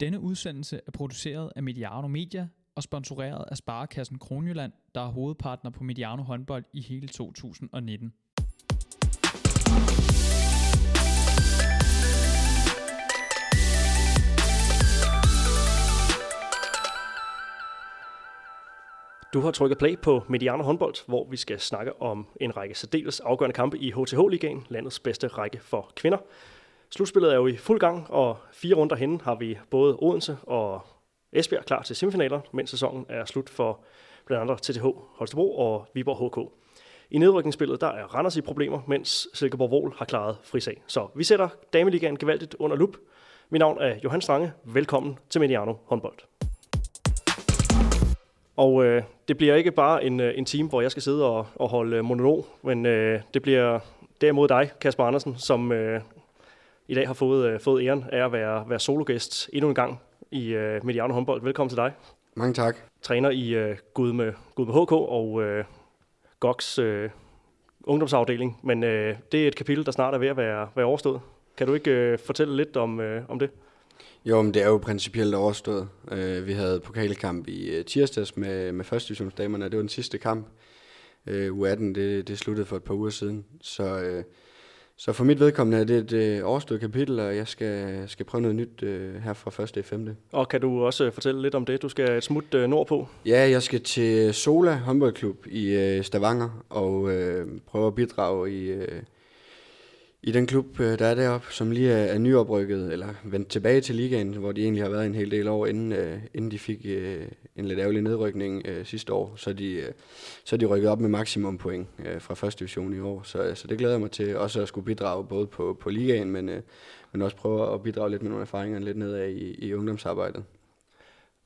Denne udsendelse er produceret af Mediano Media og sponsoreret af Sparekassen Kronjylland, der er hovedpartner på Mediano håndbold i hele 2019. Du har trykket play på Mediano håndbold, hvor vi skal snakke om en række særdeles afgørende kampe i HTH-ligaen, landets bedste række for kvinder. Slutspillet er jo i fuld gang, og fire runder henne har vi både Odense og Esbjerg klar til semifinaler, mens sæsonen er slut for blandt andet TTH Holstebro og Viborg HK. I nedrykningsspillet der er Randers i problemer, mens Silkeborg Vol har klaret frisag. Så vi sætter Dameligaen gevaldigt under lup. Mit navn er Johan Strange. Velkommen til Mediano håndbold. Og øh, det bliver ikke bare en, øh, en time, hvor jeg skal sidde og, og holde monolog, men øh, det bliver derimod dig, Kasper Andersen, som øh, i dag har fået, øh, fået æren af at være, være sologæst endnu en gang i øh, Mediano håndbold. Velkommen til dig. Mange tak. Træner i øh, Gud, med, Gud med HK og øh, GOX øh, ungdomsafdeling, men øh, det er et kapitel, der snart er ved at være, være overstået. Kan du ikke øh, fortælle lidt om, øh, om det? Jo, men det er jo principielt overstået. Uh, vi havde pokalkamp i uh, tirsdags med, med første divisionsdamerne, det var den sidste kamp. Uh, U18, det, det sluttede for et par uger siden. Så, uh, så for mit vedkommende er det et øh, overstået kapitel, og jeg skal, skal prøve noget nyt uh, her fra 1. i 5. Og kan du også fortælle lidt om det? Du skal et smut uh, nordpå. Ja, jeg skal til Sola håndboldklub i uh, Stavanger og uh, prøve at bidrage i... Uh, i den klub, øh, der er deroppe, som lige er, er nyoprykket, eller vendt tilbage til ligaen, hvor de egentlig har været en hel del år, inden, uh, inden de fik uh, en lidt ærgerlig nedrykning øh, sidste år. Så de, øh, så de rykket op med maksimum point øh, fra første division i år. Så, øh, så det glæder jeg mig til også at skulle bidrage både på, på ligaen, men, øh, men også prøve at bidrage lidt med nogle erfaringer lidt nedad i, i ungdomsarbejdet.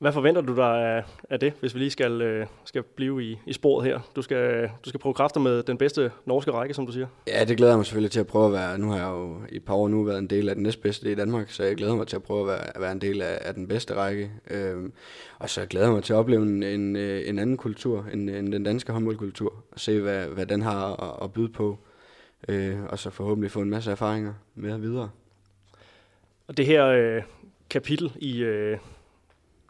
Hvad forventer du dig af, af det, hvis vi lige skal, øh, skal blive i, i sporet her? Du skal, du skal prøve kræfter med den bedste norske række, som du siger. Ja, det glæder jeg mig selvfølgelig til at prøve at være. Nu har jeg jo i et par år nu været en del af den næstbedste i Danmark, så jeg glæder mig til at prøve at være, at være en del af, af den bedste række. Øhm, og så glæder jeg mig til at opleve en, en, øh, en anden kultur end, end den danske håndboldkultur, og se, hvad, hvad den har at, at byde på. Øh, og så forhåbentlig få en masse erfaringer med videre. Og det her øh, kapitel i... Øh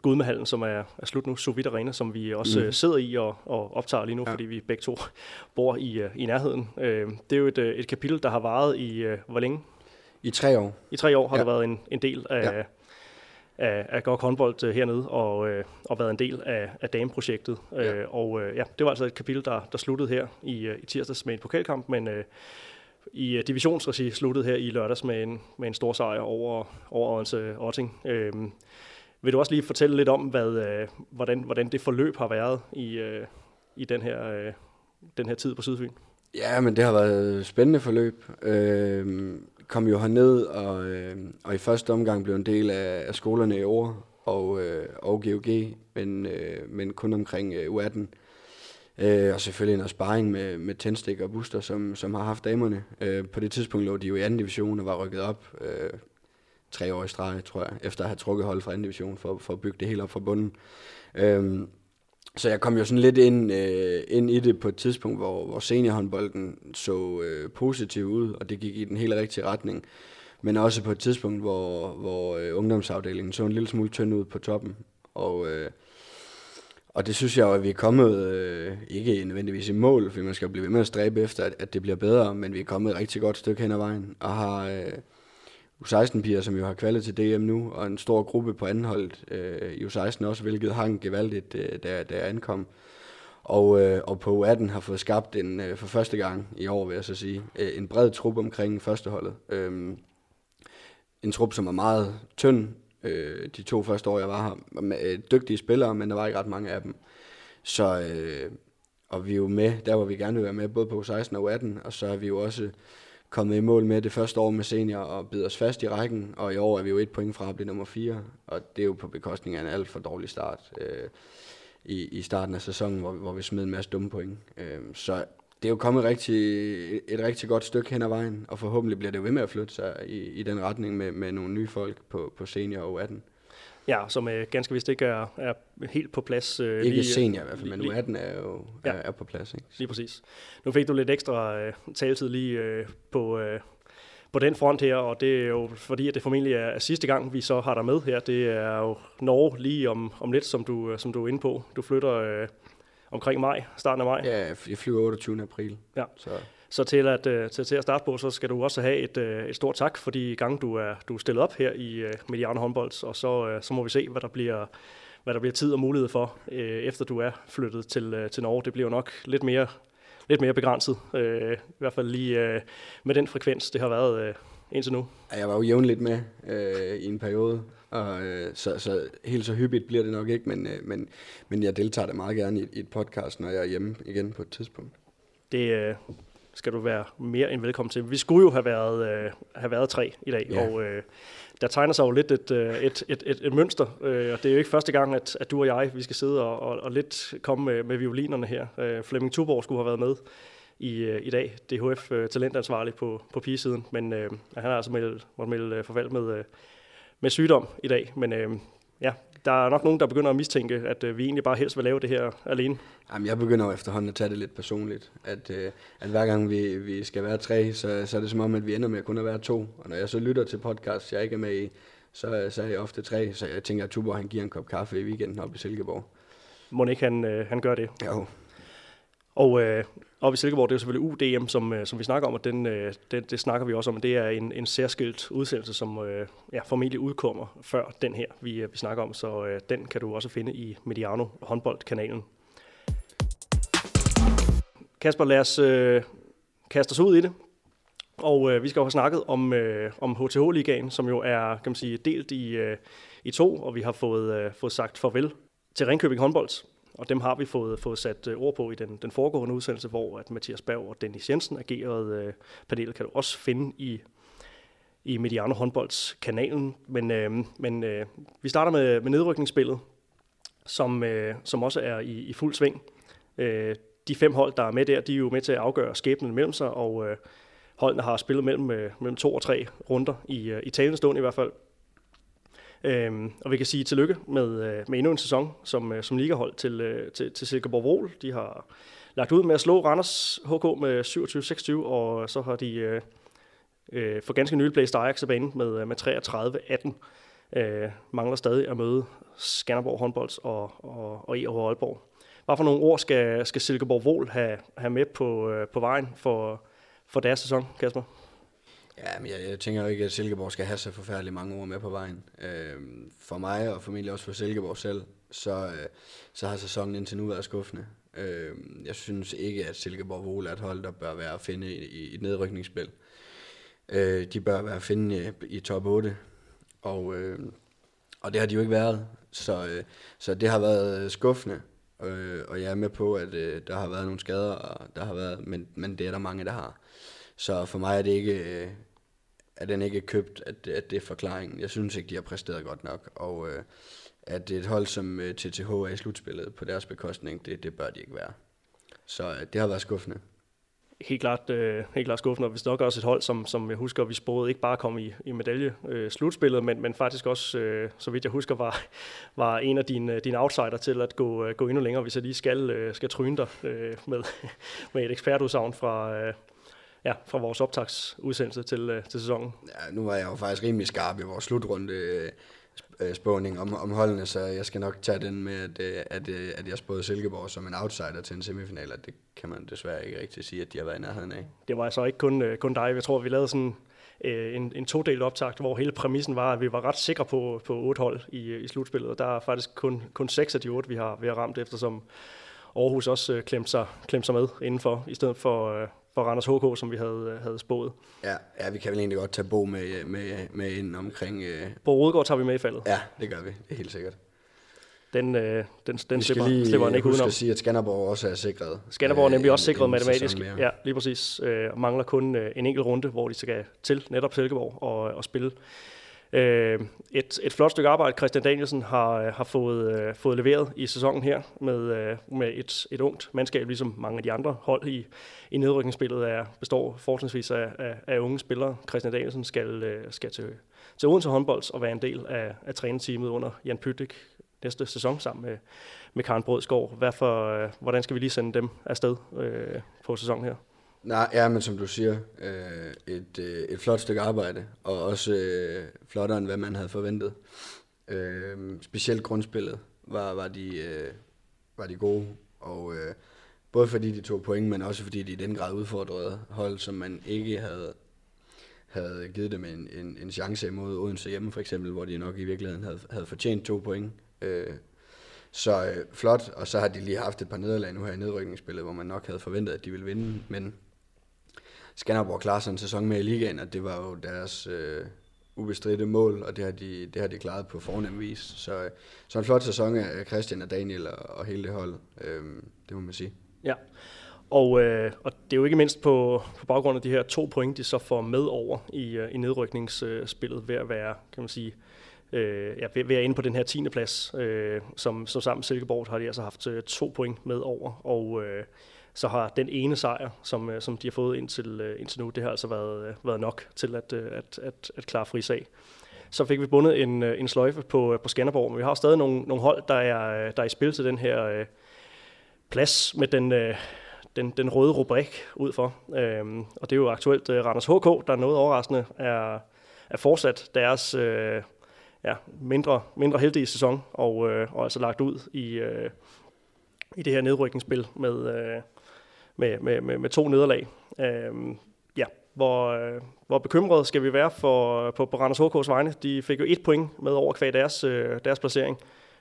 Gudmehallen, som er, er slut nu, Sovit Arena, som vi også mm. sidder i og, og optager lige nu, ja. fordi vi begge to bor i, uh, i nærheden. Uh, det er jo et, et kapitel, der har varet i, hvor længe? I tre år. I tre år har ja. det været en, en del af, ja. af, af GOG håndbold hernede, og, og været en del af, af dameprojektet. Ja. Og ja, det var altså et kapitel, der, der sluttede her i, i tirsdags med en pokalkamp, men i uh, divisionsregi sluttede her i lørdags med en, med en stor sejr over, over Odense Otting. Uh, vil du også lige fortælle lidt om, hvad, øh, hvordan, hvordan det forløb har været i, øh, i den, her, øh, den her tid på Sydfyn? Ja, men det har været et spændende forløb. Øh, kom jo herned, og, øh, og i første omgang blev en del af, af skolerne i år og, øh, og GOG, men, øh, men kun omkring øh, U18. Øh, og selvfølgelig en sparring med, med Tændstik og Buster, som, som har haft damerne. Øh, på det tidspunkt lå de jo i anden division og var rykket op. Øh, tre år i streg, tror jeg, efter at have trukket hold fra anden division, for, for at bygge det hele op fra bunden. Øhm, så jeg kom jo sådan lidt ind, øh, ind i det på et tidspunkt, hvor, hvor seniorhåndbolden så øh, positiv ud, og det gik i den helt rigtige retning. Men også på et tidspunkt, hvor, hvor øh, ungdomsafdelingen så en lille smule tynd ud på toppen. Og, øh, og det synes jeg jo, at vi er kommet, øh, ikke nødvendigvis i mål, for man skal blive ved med at stræbe efter, at, at det bliver bedre, men vi er kommet et rigtig godt stykke hen ad vejen, og har... Øh, U16-piger, som jo har kvalet til DM nu, og en stor gruppe på anholdet øh, i U16 også, hvilket hang gevaldigt, øh, da, da jeg ankom. Og, øh, og på U18 har fået skabt en, øh, for første gang i år, vil jeg så sige, øh, en bred trup omkring førsteholdet. Øh, en trup, som er meget tynd, øh, de to første år, jeg var her. Med, øh, dygtige spillere, men der var ikke ret mange af dem. Så, øh, og vi er jo med, der hvor vi gerne vil være med, både på U16 og U18, og så er vi jo også kommet i mål med det første år med senior og bider os fast i rækken, og i år er vi jo et point fra at blive nummer 4, og det er jo på bekostning af en alt for dårlig start øh, i, i starten af sæsonen, hvor, hvor vi smed en masse dumme point. Øh, så det er jo kommet rigtig, et rigtig godt stykke hen ad vejen, og forhåbentlig bliver det jo ved med at flytte sig i, i den retning med, med nogle nye folk på, på senior og 18. Ja, som øh, ganske vist ikke er, er helt på plads. Øh, ikke lige, senior i hvert fald, men nu 18 er jo ja, er, er på plads. Ikke? Lige præcis. Nu fik du lidt ekstra øh, taletid lige øh, på, øh, på den front her, og det er jo fordi, at det formentlig er sidste gang, vi så har dig med her. Det er jo Norge lige om, om lidt, som du, som du er inde på. Du flytter øh, omkring maj, starten af maj. Ja, jeg flyver 28. april. Ja. Så. Så til at, øh, til, til at starte på, så skal du også have et, øh, et stort tak for de gange, du er, du er stillet op her i uh, Mediano håndbold, og så, så må vi se, hvad der bliver, hvad der bliver tid og mulighed for, efter du er flyttet til, til Norge. Det bliver nok lidt mere lidt mere begrænset. Øh, I hvert fald lige øh, med den frekvens, det har været øh, indtil nu. Jeg var jo jævnligt med øh, i en periode, og, øh, så, så helt så hyppigt bliver det nok ikke, men, øh, men, men jeg deltager da meget gerne i, i et podcast, når jeg er hjemme igen på et tidspunkt. Det øh, skal du være mere end velkommen til. Vi skulle jo have været, øh, have været tre i dag, ja. og øh, der tegner sig jo lidt et, øh, et, et, et, et mønster, øh, og det er jo ikke første gang, at, at du og jeg, vi skal sidde og, og, og lidt komme med, med violinerne her. Øh, Flemming Tuborg skulle have været med i, i dag, DHF talentansvarlig på, på pigesiden, men øh, han har altså meldt, måtte melde forfald med, med sygdom i dag, men øh, ja, der er nok nogen, der begynder at mistænke, at øh, vi egentlig bare helst vil lave det her alene. Jamen, jeg begynder jo efterhånden at tage det lidt personligt. At, øh, at hver gang vi, vi skal være tre, så, så er det som om, at vi ender med kun at være to. Og når jeg så lytter til podcast, jeg ikke er med i, så, så er jeg ofte tre. Så jeg tænker, at Tuborg han giver en kop kaffe i weekenden op i Silkeborg. Må ikke han, øh, han gør det? Jo. Og øh, oppe i Silkeborg, det er jo selvfølgelig UDM, som, øh, som vi snakker om, og den, øh, den, det, snakker vi også om, det er en, en særskilt udsendelse, som øh, ja, formentlig udkommer før den her, vi, vi snakker om, så den kan du også finde i Mediano håndboldkanalen. Kasper, lad os øh, kaste os ud i det, og øh, vi skal jo have snakket om, øh, om HTH-ligaen, som jo er kan man sige, delt i, øh, i to, og vi har fået, øh, fået sagt farvel til Ringkøbing håndbold, og dem har vi fået, fået sat øh, ord på i den, den foregående udsendelse, hvor at Mathias Berg og Dennis Jensen agerede. Øh, panelet kan du også finde i, i Mediano Håndbolds kanalen. Men, øh, men øh, vi starter med, med nedrykningsspillet, som, øh, som også er i, i fuld sving. Øh, de fem hold, der er med der, de er jo med til at afgøre skæbnen mellem sig, og øh, holdene har spillet mellem, øh, mellem to og tre runder i, øh, i talende stund i hvert fald. Øhm, og vi kan sige tillykke med, øh, med endnu en sæson som, øh, som ligahold til, øh, til, til Silkeborg Vrol. De har lagt ud med at slå Randers HK med 27-26, og så har de øh, for ganske nylig blæst Ajax af banen med, med 33-18. Øh, mangler stadig at møde Skanderborg Håndbolds og, og, og EH Aalborg. Hvad for nogle ord skal, skal Silkeborg Vrol have, have med på, øh, på vejen for, for deres sæson, Kasper? Ja, men jeg, jeg tænker jo ikke, at Silkeborg skal have så forfærdeligt mange ord med på vejen. Øh, for mig, og formentlig også for Silkeborg selv, så, øh, så har sæsonen indtil nu været skuffende. Øh, jeg synes ikke, at Silkeborg Vole er et hold, der bør være at finde i, i et nedrykningsspil. Øh, de bør være at finde i, i top 8, og, øh, og det har de jo ikke været. Så, øh, så det har været skuffende, øh, og jeg er med på, at øh, der har været nogle skader, og der har været, men, men det er der mange, der har. Så for mig er det ikke, øh, er den ikke købt, at, at det er forklaringen. Jeg synes ikke, de har præsteret godt nok, og øh, at et hold som øh, TTH er i slutspillet på deres bekostning, det, det bør de ikke være. Så øh, det har været skuffende. Helt klart, øh, helt klart skuffende, og hvis nok også et hold, som, som jeg husker, vi spåede ikke bare kom i, i medalje øh, slutspillet, men, men faktisk også, øh, så vidt jeg husker, var, var en af dine, dine outsider til at gå, øh, gå endnu længere, hvis jeg lige skal, øh, skal tryne dig øh, med, med et ekspertudsagn fra, øh, ja, fra vores optagsudsendelse til, øh, til sæsonen. Ja, nu var jeg jo faktisk rimelig skarp i vores slutrunde øh, øh, spåning om, om holdene, så jeg skal nok tage den med, at, øh, at, at jeg spåede Silkeborg som en outsider til en semifinal, og det kan man desværre ikke rigtig sige, at de har været i nærheden af. Det var altså ikke kun, kun dig. Jeg tror, vi lavede sådan en, en todelt optakt, hvor hele præmissen var, at vi var ret sikre på, på otte hold i, i slutspillet, og der er faktisk kun, kun seks af de otte, vi har, vi har ramt, eftersom Aarhus også klemte sig, klemte sig med indenfor, i stedet for, for Randers HK, som vi havde, havde spået. Ja, ja, vi kan vel egentlig godt tage Bo med, med, med ind omkring... Øh... Bo Rødgaard tager vi med i faldet. Ja, det gør vi. Det er helt sikkert. Den, øh, den, den vi slipper, lige slipper han ikke udenom. at sige, at Skanderborg også er sikret. Skanderborg er nemlig øh, også sikret matematisk. Ja, lige præcis. Øh, mangler kun øh, en enkelt runde, hvor de skal til netop Silkeborg og, og spille Øh, et, et flot stykke arbejde, Christian Danielsen har, øh, har fået, øh, fået leveret i sæsonen her med, øh, med et, et ungt mandskab, ligesom mange af de andre hold i, i nedrykningsspillet er, består fortrinsvis af, af, af unge spillere. Christian Danielsen skal, øh, skal til, til Odense håndbold og være en del af, af træneteamet under Jan Pytlik næste sæson sammen med, med Karen Brødskov. Hvorfor, øh, hvordan skal vi lige sende dem afsted øh, på sæsonen her? Nej, ja, men som du siger, øh, et, øh, et flot stykke arbejde, og også øh, flottere end hvad man havde forventet. Øh, specielt grundspillet var, var, de, øh, var de gode, og øh, både fordi de tog point, men også fordi de i den grad udfordrede hold, som man ikke havde, havde givet dem en, en, en chance imod Odense hjemme for eksempel, hvor de nok i virkeligheden havde, havde fortjent to point. Øh, så øh, flot, og så har de lige haft et par nederlag nu her i nedrykningsspillet, hvor man nok havde forventet, at de ville vinde, men Skanderborg klarer sig en sæson med i ligaen, og det var jo deres øh, ubestridte mål, og det har, de, det har de klaret på fornem vis. Så, øh, så en flot sæson af Christian og Daniel og, og hele det hold, øh, det må man sige. Ja, og, øh, og det er jo ikke mindst på, på baggrund af de her to point, de så får med over i, øh, i nedrykningsspillet ved at være, kan man sige, øh, ja, ved, ved at inde på den her 10. plads, øh, som, som sammen med Silkeborg har de altså haft øh, to point med over, og øh, så har den ene sejr, som, øh, som de har fået indtil, øh, indtil nu, det har altså været, øh, været nok til at, at, at, at klare fri sag. Så fik vi bundet en, en sløjfe på, på Skanderborg, men vi har stadig nogle, nogle hold, der er, der er i spil til den her øh, plads med den, øh, den, den røde rubrik ud for. Øhm, og det er jo aktuelt øh, Randers HK, der noget overraskende er, er fortsat deres øh, ja, mindre, mindre heldige sæson, og, øh, og altså lagt ud i, øh, i det her nedrykningsspil med, øh, med, med, med, med to nederlag. Øh, ja, hvor, øh, hvor bekymret skal vi være for, på, på Randers HK's vegne. De fik jo et point med over kvæg deres, øh, deres placering,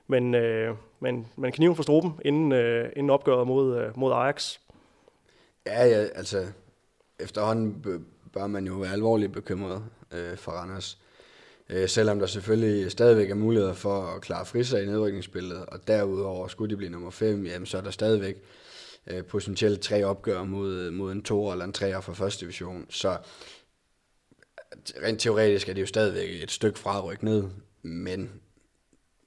men, øh, men, men kniven for struben inden, øh, inden opgøret mod, øh, mod Ajax. Ja, ja, altså efterhånden bør man jo være alvorligt bekymret øh, for Randers. Øh, selvom der selvfølgelig stadigvæk er muligheder for at klare frisag i nedrykningsspillet, og derudover skulle de blive nummer 5, jamen så er der stadigvæk øh, potentielt tre opgør mod, mod en to eller en treer fra første division. Så rent teoretisk er det jo stadigvæk et stykke fra at rykke ned, men...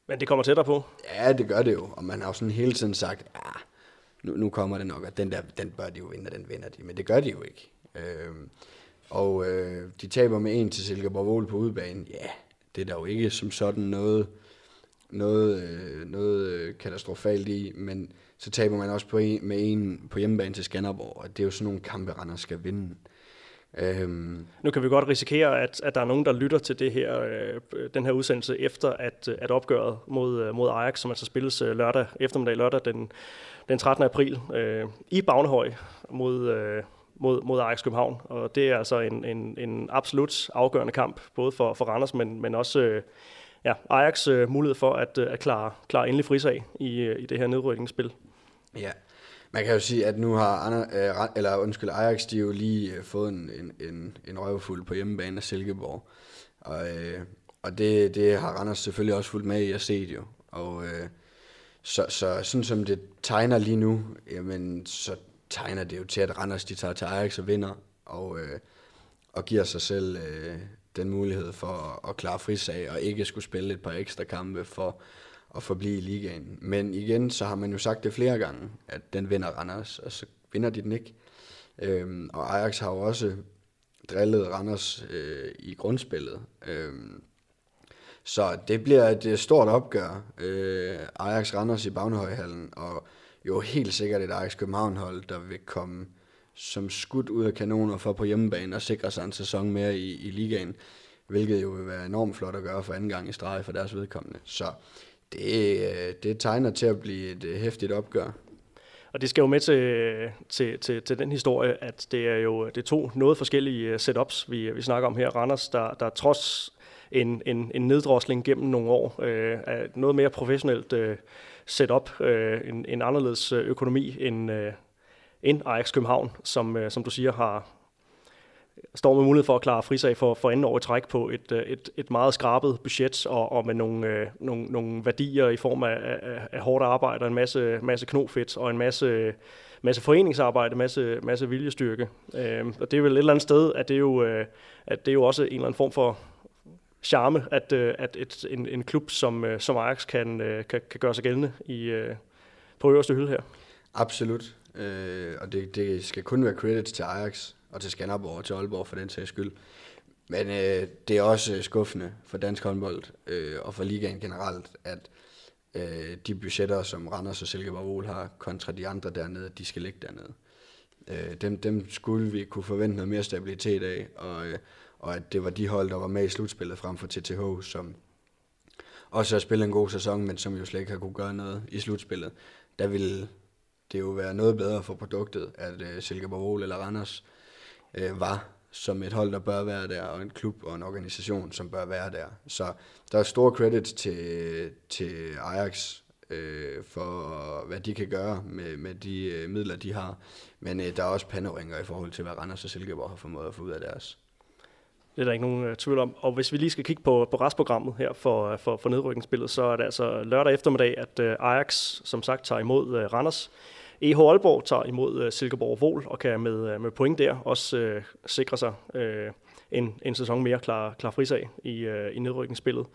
Men det kommer tættere på? Ja, det gør det jo, og man har jo sådan hele tiden sagt, ja, nu, nu kommer det nok, at den der, den bør de jo vinde, og den vinder de, men det gør de jo ikke. Øh, og øh, de taber med en til Silkeborg Vål på udebane. Ja, det er der jo ikke som sådan noget, noget, øh, noget øh, katastrofalt i, men så taber man også på en, med en på hjemmebane til Skanderborg, og det er jo sådan nogle kampe, Randers skal vinde. Øhm. Nu kan vi godt risikere, at, at der er nogen, der lytter til det her, øh, den her udsendelse efter, at, øh, at opgøret mod, øh, mod Ajax, som altså spilles øh, lørdag eftermiddag, lørdag den, den 13. april, øh, i Bagnehøj mod, øh, mod, mod Ajax København. Og det er altså en, en, en absolut afgørende kamp, både for, for Randers, men, men også øh, ja, Ajax øh, mulighed for at, øh, at klare, klare endelig frisag i, øh, i det her nedrykningsspil. Ja, man kan jo sige, at nu har Ander, øh, eller undskyld, Ajax de jo lige øh, fået en, en, en, en røvfuld på hjemmebane af Silkeborg. Og, øh, og det, det har Randers selvfølgelig også fulgt med i at se det jo. Og øh, så, så sådan som det tegner lige nu, jamen, så tegner det jo til, at Randers de tager til Ajax og vinder, og, øh, og giver sig selv øh, den mulighed for at, at klare frisag, og ikke skulle spille et par ekstra kampe for at forblive i ligaen. Men igen, så har man jo sagt det flere gange, at den vinder Randers, og så vinder de den ikke. Øhm, og Ajax har jo også drillet Randers øh, i grundspillet. Øhm, så det bliver et øh, stort opgør. Øh, Ajax Randers i Bagnehøjhallen, og jo helt sikkert et Ajax København-hold, der vil komme som skudt ud af kanoner for på hjemmebane og sikre sig en sæson mere i, i ligaen, hvilket jo vil være enormt flot at gøre for anden gang i streg for deres vedkommende. Så det, øh, det tegner til at blive et øh, hæftigt opgør. Og det skal jo med til, til, til, til den historie, at det er jo det er to noget forskellige øh, setups, vi, vi snakker om her. Randers, der, der trods en, en, en neddrosling gennem nogle år, øh, er noget mere professionelt øh, setup, øh, en, en anderledes økonomi end, øh, end Ajax København, som, øh, som du siger har, står med mulighed for at klare frisag for, for anden år i træk på et, øh, et, et meget skrabet budget og, og med nogle, øh, nogle, nogle værdier i form af, af, af hårdt arbejde, en masse, masse knofedt og en masse, masse foreningsarbejde, en masse, masse viljestyrke. Øh, og det er vel et eller andet sted, at det er jo, øh, at det er jo også en eller anden form for charme, at, øh, at et, en, en klub som, øh, som Ajax kan, øh, kan, kan gøre sig gældende i, øh, på øverste hylde her. Absolut, øh, og det, det skal kun være credits til Ajax og til Skanderborg og til Aalborg for den sags skyld. Men øh, det er også øh, skuffende for dansk håndbold øh, og for ligaen generelt, at øh, de budgetter, som Randers og Silkeborg har kontra de andre dernede, de skal ligge dernede. Øh, dem, dem skulle vi kunne forvente noget mere stabilitet af, og, øh, og at det var de hold, der var med i slutspillet frem for TTH, som også har spillet en god sæson, men som jo slet ikke har kunne gøre noget i slutspillet. Der ville det jo være noget bedre for produktet, at øh, Silkeborg eller Randers øh, var som et hold, der bør være der, og en klub og en organisation, som bør være der. Så der er stor credit til, til Ajax øh, for, hvad de kan gøre med, med de øh, midler, de har. Men øh, der er også panderinger i forhold til, hvad Randers og Silkeborg har formået at få ud af deres. Det er der ikke nogen øh, tvivl om. Og hvis vi lige skal kigge på, på restprogrammet her for, øh, for, for nedrykningsspillet, så er det altså lørdag eftermiddag, at øh, Ajax som sagt tager imod øh, Randers. EH Aalborg tager imod øh, Silkeborg Vol og kan med, øh, med point der også øh, sikre sig øh, en, en sæson mere klar, klar frisag i, øh, i nedrykningsspillet.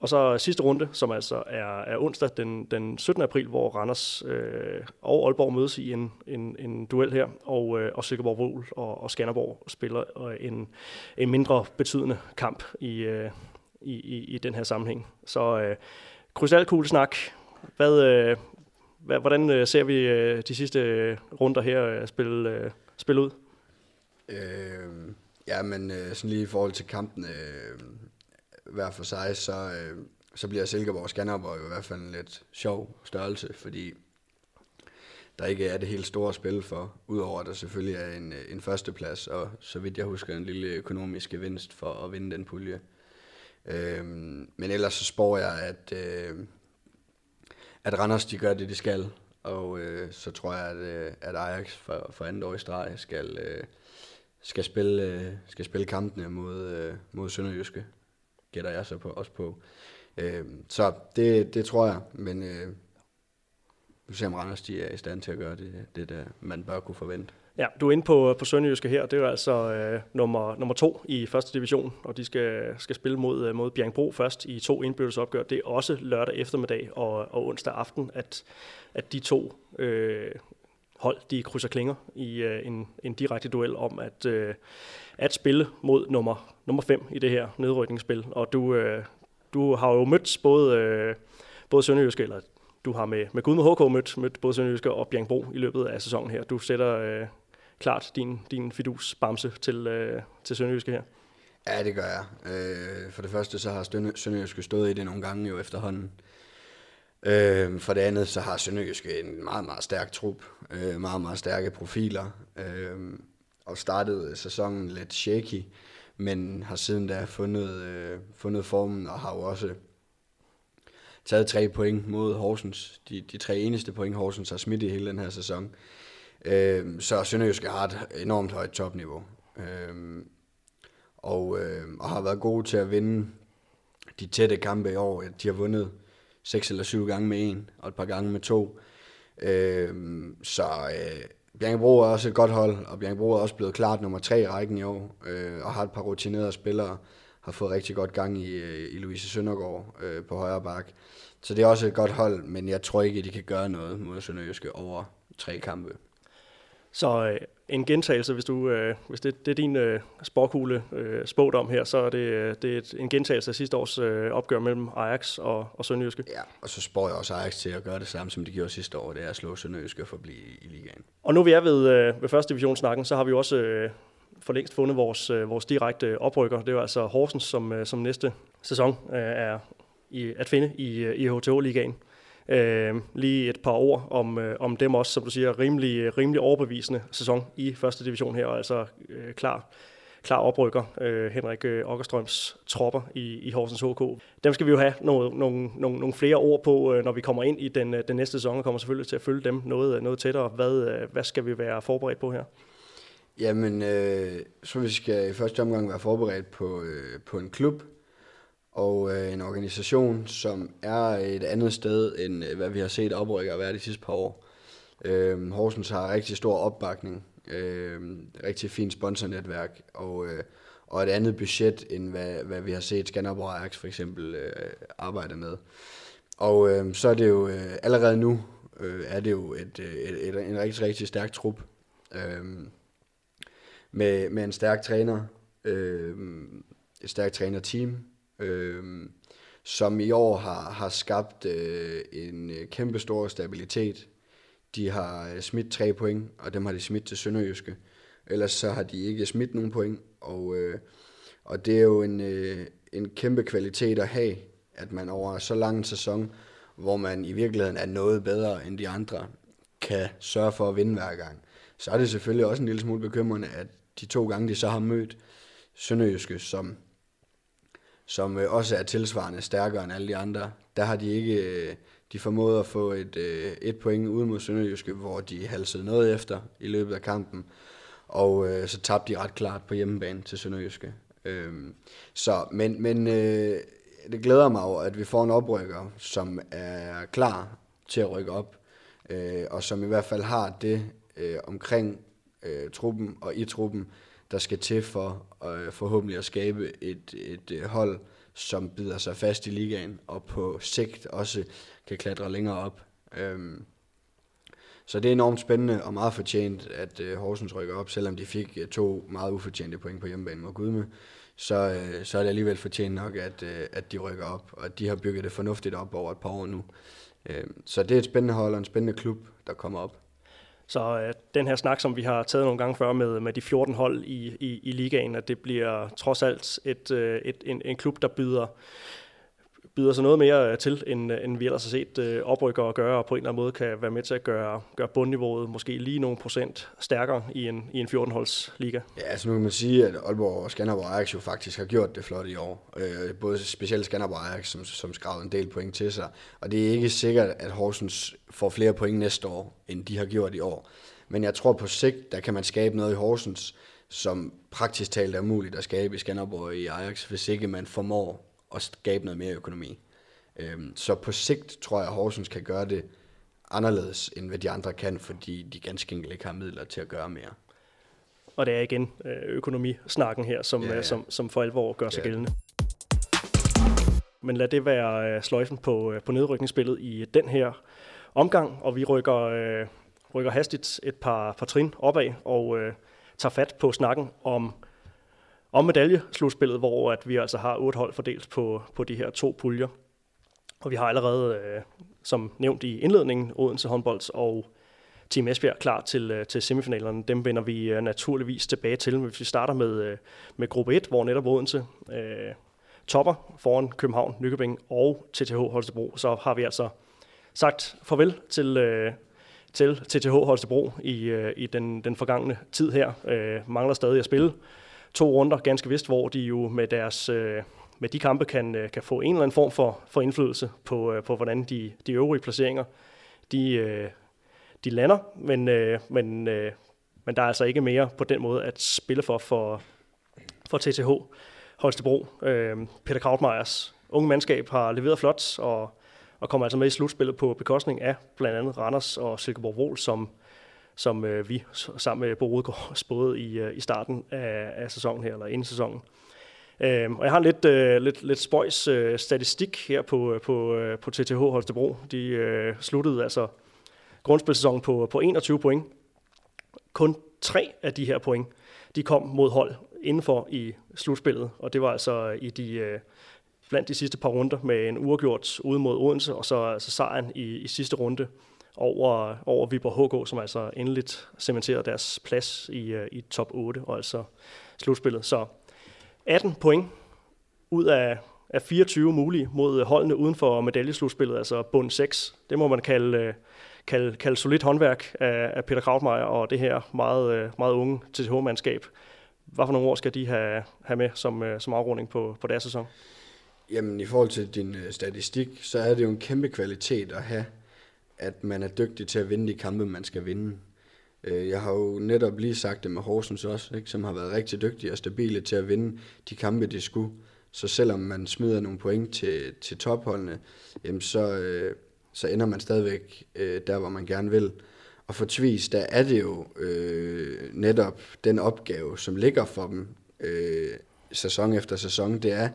Og så sidste runde, som altså er, er onsdag den, den 17. april, hvor Randers øh, og Aalborg mødes i en, en, en duel her, og, øh, og Silkeborg Vol og, og Skanderborg spiller øh, en, en mindre betydende kamp i, øh, i, i, i den her sammenhæng. Så øh, krystalkuglesnak. Hvad, øh, hvad, hvordan øh, ser vi øh, de sidste øh, runder her øh, spille, øh, spille ud? Øh, ja, men øh, sådan lige i forhold til kampen, øh, hver for sig, så, øh, så bliver Silkeborg og Skanderborg jo i hvert fald en lidt sjov størrelse, fordi der ikke er det helt store spil for, udover at der selvfølgelig er en, øh, en førsteplads, og så vidt jeg husker en lille økonomisk gevinst for at vinde den pulje. Øh, men ellers så spår jeg, at, øh, at Randers de gør det, de skal, og øh, så tror jeg, at, øh, at Ajax for, for andet år i streg skal, øh, skal, spille, øh, skal spille kampene mod, øh, mod Sønderjyske gætter jeg så på, også på. Øh, så det, det tror jeg, men øh, vi ser om Randers de er i stand til at gøre det, det der man bør kunne forvente. Ja, du er inde på, på Sønderjyske her. Det er jo altså øh, nummer, nummer to i første division, og de skal, skal spille mod, øh, mod Bjergbro først i to indbyttelsesopgør. Det er også lørdag eftermiddag og, og onsdag aften, at, at de to øh, hold de krydser klinger i øh, en, en direkte duel om at, øh, at spille mod nummer, nummer fem i det her nedrykningsspil. Og du, øh, du har jo mødt både, øh, både Sønderjyske, eller du har med, med Gud med HK mødt, mødt både Sønderjyske og Bjergbro i løbet af sæsonen her. Du sætter øh, klart din, din fidus bamse til, øh, til Sønderjyske her. Ja, det gør jeg. Øh, for det første så har Sønderjyske stået i det nogle gange jo efterhånden. Øh, for det andet så har Sønderjyske en meget, meget stærk trup. Øh, meget, meget stærke profiler. Øh, og startede sæsonen lidt shaky, men har siden da fundet, øh, fundet formen og har jo også taget tre point mod Horsens. De, de tre eneste point, Horsens har smidt i hele den her sæson. Øh, så Sønderjyske har et enormt højt topniveau. Øh, og, øh, og har været gode til at vinde de tætte kampe i år. De har vundet seks eller syv gange med en, og et par gange med to. Øh, så øh, Bjergbro er også et godt hold, og Bjergbro er også blevet klart nummer tre i rækken i år, øh, og har et par rutinerede spillere, har fået rigtig godt gang i, øh, i Louise Søndergaard øh, på højre bak. Så det er også et godt hold, men jeg tror ikke, at de kan gøre noget mod Sønderjyske over tre kampe. Så øh, en gentagelse, hvis, du, øh, hvis det, det er din øh, sporkugle øh, spådom her, så er det, øh, det er et, en gentagelse af sidste års øh, opgør mellem Ajax og, og Sønderjyske. Ja, og så spår jeg også Ajax til at gøre det samme, som de gjorde sidste år, det er at slå Sønderjyske for at blive i ligaen. Og nu vi er ved, øh, ved første divisionssnakken, så har vi også øh, for længst fundet vores, øh, vores direkte oprykker. Det er jo altså Horsens, som, øh, som næste sæson øh, er i, at finde i, øh, i HTH-ligaen. Øh, lige et par ord om, øh, om dem også, som du siger, rimelig, rimelig overbevisende sæson i første division her, og altså øh, klar, klar oprykker øh, Henrik øh, Okkerstrøms tropper i, i Horsens HK. Dem skal vi jo have nogle, nogle, nogle, nogle flere ord på, øh, når vi kommer ind i den, øh, den næste sæson, og kommer selvfølgelig til at følge dem noget, noget tættere. Hvad, øh, hvad skal vi være forberedt på her? Jamen, øh, så vi skal i første omgang være forberedt på, øh, på en klub, og øh, en organisation, som er et andet sted, end øh, hvad vi har set oprykker være de sidste par år. Øh, Horsens har rigtig stor opbakning, øh, rigtig fint sponsornetværk, og, øh, og et andet budget, end hvad, hvad vi har set Skanderborg Ajax for eksempel øh, arbejde med. Og øh, så er det jo øh, allerede nu, øh, er det jo et, øh, et, et, en rigtig, rigtig stærk trup, øh, med, med en stærk træner, øh, et stærkt trænerteam, øh, som i år har, har skabt øh, en øh, kæmpe stor stabilitet. de har øh, smidt tre point, og dem har de smidt til Sønderjyske. Ellers så har de ikke smidt nogen point, og, øh, og det er jo en, øh, en kæmpe kvalitet at have, at man over så lang en sæson, hvor man i virkeligheden er noget bedre end de andre, kan sørge for at vinde hver gang. Så er det selvfølgelig også en lille smule bekymrende, at de to gange, de så har mødt Sønderjyske, som, som øh, også er tilsvarende stærkere end alle de andre, der har de ikke øh, de formået at få et, øh, et point ud mod Sønderjyske, hvor de halsede noget efter i løbet af kampen, og øh, så tabte de ret klart på hjemmebane til Sønderjyske. Øhm, så, men men øh, det glæder mig over, at vi får en oprykker, som er klar til at rykke op, øh, og som i hvert fald har det øh, omkring øh, truppen og i truppen, der skal til for øh, forhåbentlig at skabe et, et øh, hold, som bider sig fast i ligaen, og på sigt også kan klatre længere op. Øhm, så det er enormt spændende og meget fortjent, at øh, Horsens rykker op, selvom de fik øh, to meget ufortjente point på hjemmebane mod Gudme. Så, øh, så er det alligevel fortjent nok, at, øh, at de rykker op, og at de har bygget det fornuftigt op over et par år nu. Øh, så det er et spændende hold og en spændende klub, der kommer op. Så øh, den her snak, som vi har taget nogle gange før med, med de 14 hold i, i, i ligaen, at det bliver trods alt et, øh, et, en, en klub, der byder, byder sig noget mere øh, til, end, øh, end vi ellers har set øh, oprykker og gøre, og på en eller anden måde kan være med til at gøre, gøre bundniveauet måske lige nogle procent stærkere i en, i en 14-holds liga. Ja, altså nu kan man sige, at Aalborg og Skanderborg Ajax jo faktisk har gjort det flot i år. Øh, både specielt Skanderborg Ajax, som, som skravede en del point til sig. Og det er ikke sikkert, at Horsens får flere point næste år, end de har gjort i år. Men jeg tror på sigt, der kan man skabe noget i Horsens, som praktisk talt er muligt at skabe i Skanderborg og i Ajax, hvis ikke man formår at skabe noget mere økonomi. Øhm, så på sigt tror jeg, at Horsens kan gøre det anderledes, end hvad de andre kan, fordi de ganske enkelt ikke har midler til at gøre mere. Og det er igen øh, økonomisnakken her, som, ja, ja. som, som for alvor gør sig ja. gældende. Men lad det være øh, sløjfen på, på nedrykningsspillet i den her omgang, og vi rykker, rykker hastigt et par, par trin opad og øh, tager fat på snakken om om medaljeslutspillet, hvor at vi altså har otte hold fordelt på, på de her to puljer. Og vi har allerede, øh, som nævnt i indledningen, Odense håndbold og Team Esbjerg klar til, øh, til semifinalerne. Dem vender vi øh, naturligvis tilbage til, hvis vi starter med, øh, med gruppe 1, hvor netop Odense øh, topper foran København, Nykøbing og TTH Holstebro. Så har vi altså sagt farvel til, øh, til TTH Holstebro i, øh, i den, den forgangne tid her. Øh, mangler stadig at spille to runder, ganske vist, hvor de jo med deres øh, med de kampe kan, øh, kan få en eller anden form for, for indflydelse på, øh, på hvordan de, de øvrige placeringer de, øh, de lander, men, øh, men, øh, men der er altså ikke mere på den måde at spille for for, for TTH Holstebro. Øh, Peter Krautmeyers unge mandskab har leveret flot og, og kommer altså med i slutspillet på bekostning af blandt andet Randers og Silkeborg Vol, som som øh, vi sammen med Bo Rudgaard spåede i, øh, i starten af, af sæsonen her, eller inden sæsonen. Øh, og jeg har en lidt, øh, lidt, lidt spøjs øh, statistik her på, øh, på, øh, på TTH Holstebro. De øh, sluttede altså grundspilsæsonen på, på 21 point. Kun tre af de her point, de kom mod hold indenfor i slutspillet, og det var altså i de, øh, blandt de sidste par runder med en uafgjort ude mod Odense, og så altså sejren i, i sidste runde over, over Viborg HK, som altså endeligt cementerede deres plads i, øh, i top 8, og altså slutspillet. Så 18 point ud af, af 24 mulige mod øh, holdene uden for medaljeslutspillet, altså bund 6. Det må man kalde, øh, kalde, kalde solidt håndværk af, af Peter Krautmeier og det her meget, meget unge TTH-mandskab. Hvad for nogle ord skal de have, have med som, som afrunding på, på deres sæson? Jamen, i forhold til din statistik, så er det jo en kæmpe kvalitet at have at man er dygtig til at vinde de kampe, man skal vinde. Øh, jeg har jo netop lige sagt det med Horsens også, ikke, som har været rigtig dygtige og stabile til at vinde de kampe, de skulle. Så selvom man smider nogle point til, til topholdene, jamen så, øh, så ender man stadigvæk øh, der, hvor man gerne vil. Og for Tvis, der er det jo øh, netop den opgave, som ligger for dem øh, sæson efter sæson, det er,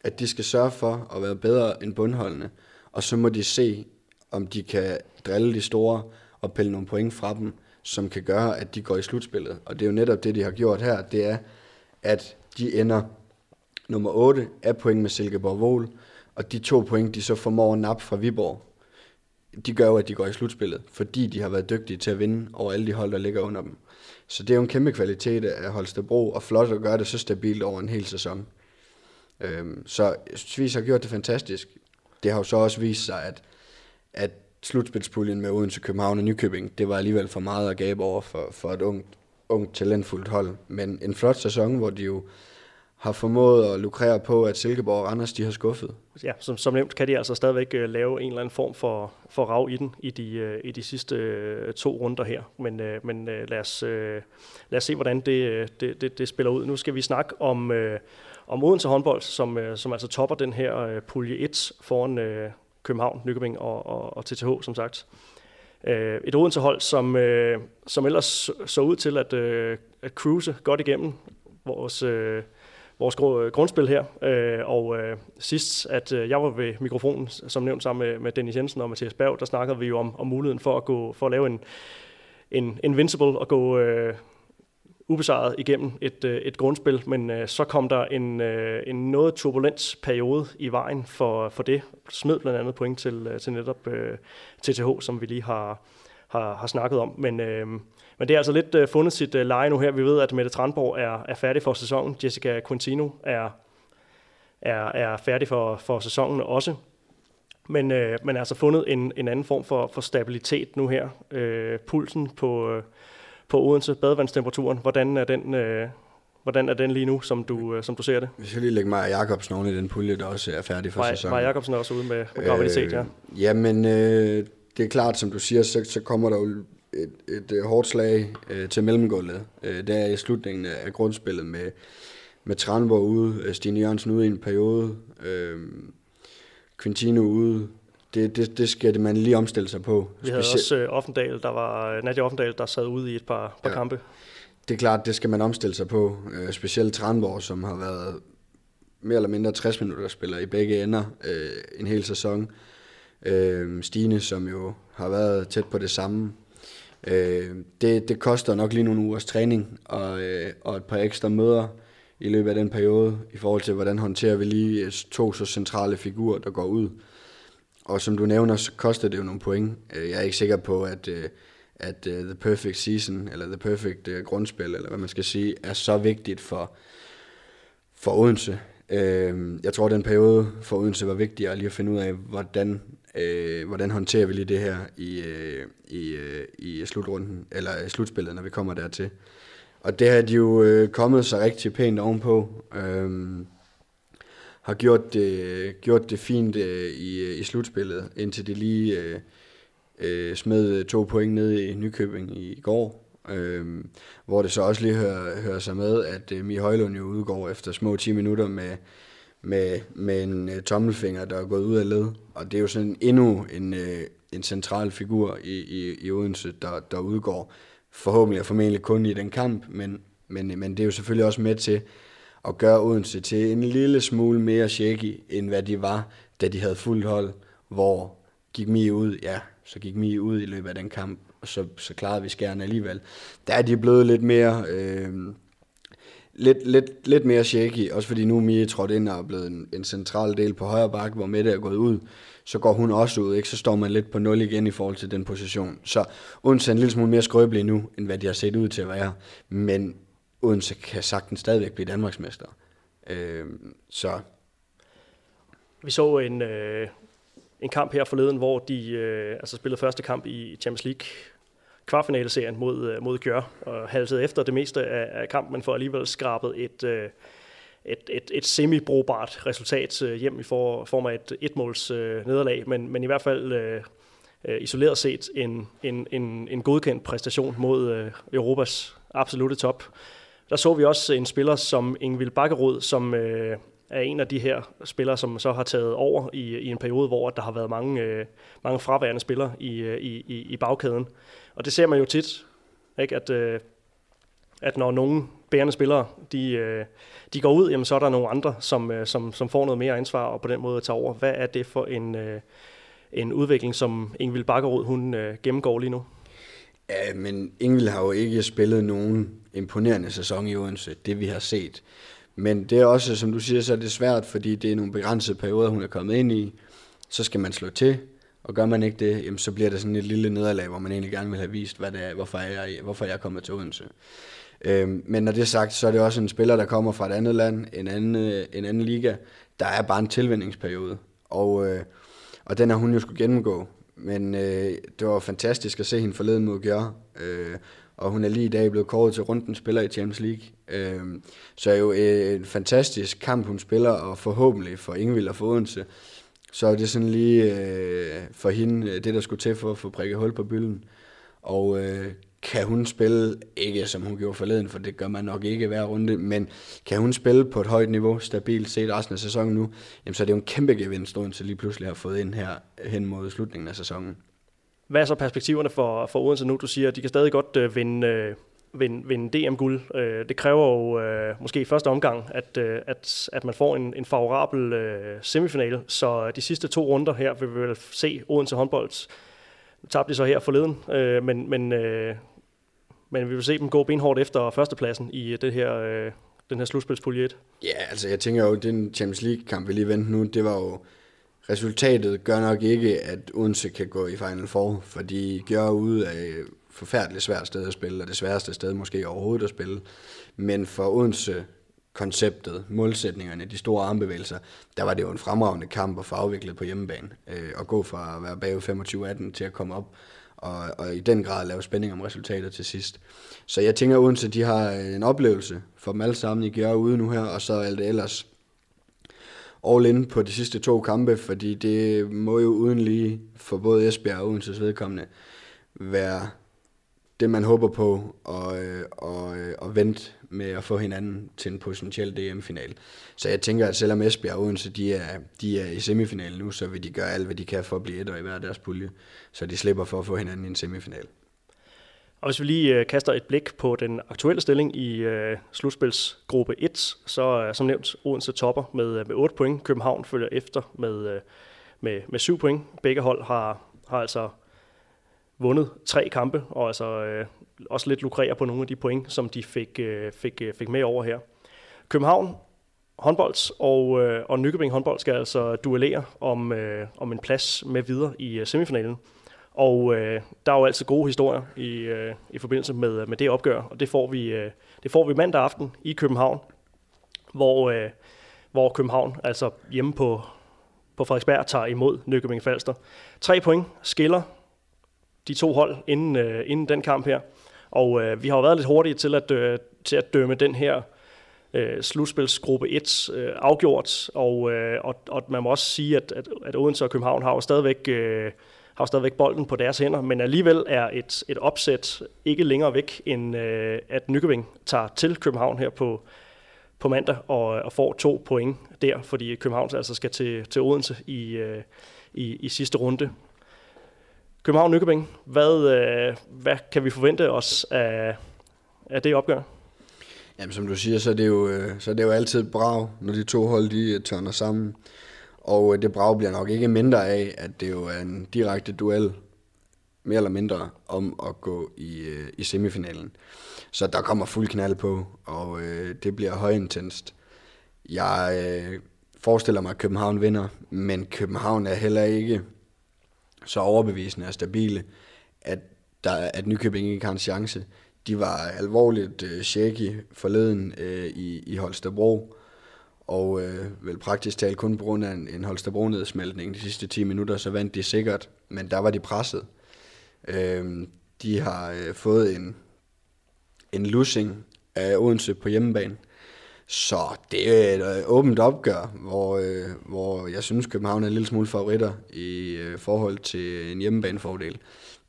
at de skal sørge for at være bedre end bundholdene, og så må de se, om de kan drille de store og pille nogle point fra dem, som kan gøre, at de går i slutspillet. Og det er jo netop det, de har gjort her, det er, at de ender nummer 8 af point med Silkeborg Vol, og de to point, de så formår at nappe fra Viborg, de gør jo, at de går i slutspillet, fordi de har været dygtige til at vinde over alle de hold, der ligger under dem. Så det er jo en kæmpe kvalitet af Holstebro, og flot at gøre det så stabilt over en hel sæson. Øhm, så Svis har gjort det fantastisk. Det har jo så også vist sig, at, at slutspilspuljen med Odense, København og Nykøbing, det var alligevel for meget at gabe over for, for et ungt, ungt talentfuldt hold. Men en flot sæson, hvor de jo har formået at lukrere på, at Silkeborg og Randers de har skuffet. Ja, som, som nævnt kan de altså stadigvæk øh, lave en eller anden form for, for rav i den i de, øh, i de sidste øh, to runder her. Men, men lad, os, lad os se, hvordan det, det, det, det spiller ud. Nu skal vi snakke om, om Odense håndbold, som, som altså topper den her pulje 1 foran København, Nykøbing og, og, og TTH, som sagt. Øh, et Odense-hold, som, øh, som ellers så ud til at, øh, at cruise godt igennem vores... øh, vores øh, grundspil her. Øh, og øh, sidst, at øh, jeg var ved mikrofonen, som nævnt sammen med, med Dennis Jensen og Mathias Berg, der snakkede vi jo om, om muligheden for at, gå, for at lave en, en Invincible og gå øh, ubesejret igennem et, øh, et grundspil, men øh, så kom der en, øh, en noget turbulent periode i vejen for, for det. Smed blandt andet point til, øh, til netop øh, TTH, som vi lige har, har, har snakket om. Men øh, men det er altså lidt øh, fundet sit øh, leje nu her. Vi ved, at Mette Tranborg er, er færdig for sæsonen. Jessica Quintino er, er, er færdig for, for sæsonen også. Men, øh, man har altså fundet en, en anden form for, for stabilitet nu her. Øh, pulsen på, Øh, på Odense, badevandstemperaturen, hvordan er den... Uh, Hvordan er den lige nu, som du, som du ser det? Vi skal lige lægge Maja Jacobsen oven i den pulje, der også er færdig for Maja, sæsonen. Maja Jacobsen er også ude med, med graviditet, øh, ja. Jamen, øh, det er klart, som du siger, så, så kommer der jo et, et, et hårdt slag øh, til mellemgulvet. Øh, der i slutningen af grundspillet med, med Tranborg ude, øh, Stine Jørgensen ude i en periode, øh, Quintino ude. Det, det, det skal man lige omstille sig på. Vi havde Speci- også øh, Offendal, der var, Nadia Offendal, der sad ude i et par, par ja. kampe. Det er klart, det skal man omstille sig på. Øh, specielt Tranborg, som har været mere eller mindre 60 minutter spiller i begge ender øh, en hel sæson. Øh, Stine, som jo har været tæt på det samme, Øh, det, det koster nok lige nogle ugers træning og, øh, og et par ekstra møder i løbet af den periode, i forhold til, hvordan håndterer vi lige to så centrale figurer, der går ud. Og som du nævner, så koster det jo nogle point. Øh, jeg er ikke sikker på, at, øh, at øh, the perfect season, eller the perfect grundspil, eller hvad man skal sige, er så vigtigt for, for Odense. Jeg tror, at den periode for Odense var vigtigere lige at finde ud af, hvordan hvordan håndterer vi lige det her i, i, i slutrunden, eller slutspillet, når vi kommer dertil. Og det har de jo kommet så rigtig pænt ovenpå. Øh, har gjort det, gjort det fint øh, i, øh, i slutspillet, indtil de lige øh, øh, smed øh, to point ned i Nykøbing i går. Øh, hvor det så også lige hører, hører sig med, at øh, Mie Højlund jo udgår efter små 10 minutter med med, med en øh, tommelfinger, der er gået ud af led. Og det er jo sådan endnu en, øh, en central figur i, i, i Odense, der, der udgår forhåbentlig og formentlig kun i den kamp, men, men, men det er jo selvfølgelig også med til at gøre Odense til en lille smule mere shaky, end hvad de var, da de havde fuldt hold, hvor gik Mie ud, ja, så gik Mie ud i løbet af den kamp, og så, så klarede vi skærne alligevel. Der er de blevet lidt mere... Øh, lidt, lidt, lidt mere shaky, også fordi nu Mie trådt ind og er blevet en, en central del på højre bakke, hvor Mette er gået ud, så går hun også ud, ikke? så står man lidt på nul igen i forhold til den position. Så Odense er en lille smule mere skrøbelig nu, end hvad de har set ud til at være, men Odense kan sagtens stadigvæk blive Danmarksmester. Øh, så. Vi så en, øh, en kamp her forleden, hvor de øh, altså spillede første kamp i Champions League kvartfinaleserien mod, øh, mod Gjør, og haltede efter det meste af, af kampen, men får alligevel skrabet et, øh, et, et, et semi-brugbart resultat øh, hjem i for, form af et etmåls øh, nederlag, men, men i hvert fald øh, øh isoleret set en, en, en, en godkendt præstation mod øh, Europas absolute top. Der så vi også en spiller som Ingvild Bakkerud, som øh, er en af de her spillere, som så har taget over i, i en periode, hvor der har været mange, øh, mange fraværende spillere øh, i, i, i bagkæden. Og det ser man jo tit, ikke? At, øh, at når nogle bærende spillere, de, øh, de går ud, jamen, så er der nogle andre, som, øh, som, som får noget mere ansvar og på den måde tager over. Hvad er det for en, øh, en udvikling, som Ingvild Bakkerud, hun øh, gennemgår lige nu? Ja, men Ingvild har jo ikke spillet nogen imponerende sæson i Odense, det vi har set. Men det er også, som du siger, så er det svært, fordi det er nogle begrænsede perioder, hun er kommet ind i. Så skal man slå til, Og gør man ikke det, jamen, så bliver det sådan et lille nederlag, hvor man egentlig gerne vil have vist, hvad det er, hvorfor, er jeg, hvorfor jeg er kommet til Odense. Øhm, men når det er sagt, så er det også en spiller, der kommer fra et andet land, en anden, øh, en anden liga. Der er bare en tilvændingsperiode, og, øh, og den har hun jo skulle gennemgå. Men øh, det var fantastisk at se hende forleden mod Gjør, øh, og hun er lige i dag blevet kåret til runden spiller i Champions League. Øh, så er jo øh, en fantastisk kamp, hun spiller, og forhåbentlig for Ingvild og for Odense, så er det sådan lige øh, for hende øh, det, der skulle til for at få prikket hul på bylden. Og øh, kan hun spille, ikke som hun gjorde forleden, for det gør man nok ikke hver runde, men kan hun spille på et højt niveau, stabilt set resten af sæsonen nu, jamen så er det jo en kæmpe gevinst, Odense lige pludselig har fået ind her hen mod slutningen af sæsonen. Hvad er så perspektiverne for, for Odense nu? Du siger, at de kan stadig godt øh, vinde, øh, vinde, vinde DM-guld. Øh, det kræver jo øh, måske i første omgang, at, øh, at, at man får en, en favorabel øh, semifinale. Så øh, de sidste to runder her vil vi vel se Odense håndbold. Tabte de så her forleden, øh, men, men øh, men vi vil se dem gå benhårdt efter førstepladsen i øh, det her, øh, den her slutspilspulje 1. Ja, altså jeg tænker jo, den Champions League-kamp, vi lige vendte nu, det var jo, resultatet gør nok ikke, at Odense kan gå i Final Four, fordi gør ud af forfærdeligt svært sted at spille, og det sværeste sted måske overhovedet at spille. Men for Odense konceptet, målsætningerne, de store armbevægelser, der var det jo en fremragende kamp at få afviklet på hjemmebane. Øh, og gå fra at være bag 25-18 til at komme op og, og i den grad lave spænding om resultatet til sidst. Så jeg tænker, Odense de har en oplevelse for dem alle sammen i gør ude nu her, og så alt det ellers all in på de sidste to kampe, fordi det må jo uden lige for både Esbjerg og Odenses vedkommende være det, man håber på, og, øh, og, øh, og vente med at få hinanden til en potentiel DM-final. Så jeg tænker, at selvom Esbjerg og Odense de er, de er i semifinalen nu, så vil de gøre alt, hvad de kan for at blive et og i hver deres pulje, så de slipper for at få hinanden i en semifinal. Og hvis vi lige øh, kaster et blik på den aktuelle stilling i øh, slutspilsgruppe 1, så er som nævnt Odense topper med, øh, med 8 point. København følger efter med, øh, med, med 7 point. Begge hold har, har altså vundet tre kampe, og altså øh, også lidt lukrerer på nogle af de point, som de fik, øh, fik, øh, fik med over her. København håndbold og, øh, og Nykøbing håndbold skal altså duellere om, øh, om en plads med videre i øh, semifinalen. Og øh, der er jo altid gode historier i, øh, i forbindelse med, øh, med det opgør, og det får, vi, øh, det får vi mandag aften i København, hvor, øh, hvor København, altså hjemme på, på Frederiksberg, tager imod Nykøbing Falster. Tre point skiller de to hold inden, øh, inden den kamp her. Og øh, vi har jo været lidt hurtige til at, øh, til at dømme den her øh, slutspilsgruppe 1 øh, afgjort, og, øh, og, og man må også sige, at, at, at Odense og København har jo stadigvæk, øh, har stadigvæk bolden på deres hænder, men alligevel er et, et opsæt ikke længere væk, end øh, at Nykøbing tager til København her på, på mandag og, øh, og får to point der, fordi København altså skal til, til Odense i, øh, i, i sidste runde. København Nykøbing, hvad, øh, hvad kan vi forvente os af, af det opgør? Jamen, som du siger, så er det jo, øh, så er det jo altid brav, når de to hold de øh, tørner sammen. Og øh, det brag bliver nok ikke mindre af, at det jo er en direkte duel, mere eller mindre, om at gå i, øh, i semifinalen. Så der kommer fuld knald på, og øh, det bliver højintenst. Jeg øh, forestiller mig, at København vinder, men København er heller ikke så overbevisende og stabile, at, der, at Nykøbing ikke har en chance. De var alvorligt øh, shaky forleden øh, i, i Holstebro, og øh, vel praktisk talt kun på grund af en, en Holstebro-nedsmeltning de sidste 10 minutter, så vandt de sikkert, men der var de presset. Øh, de har øh, fået en, en losing af Odense på hjemmebane, så det er et øh, åbent opgør, hvor, øh, hvor jeg synes, København er en lille smule favoritter i øh, forhold til en hjemmebanefordel.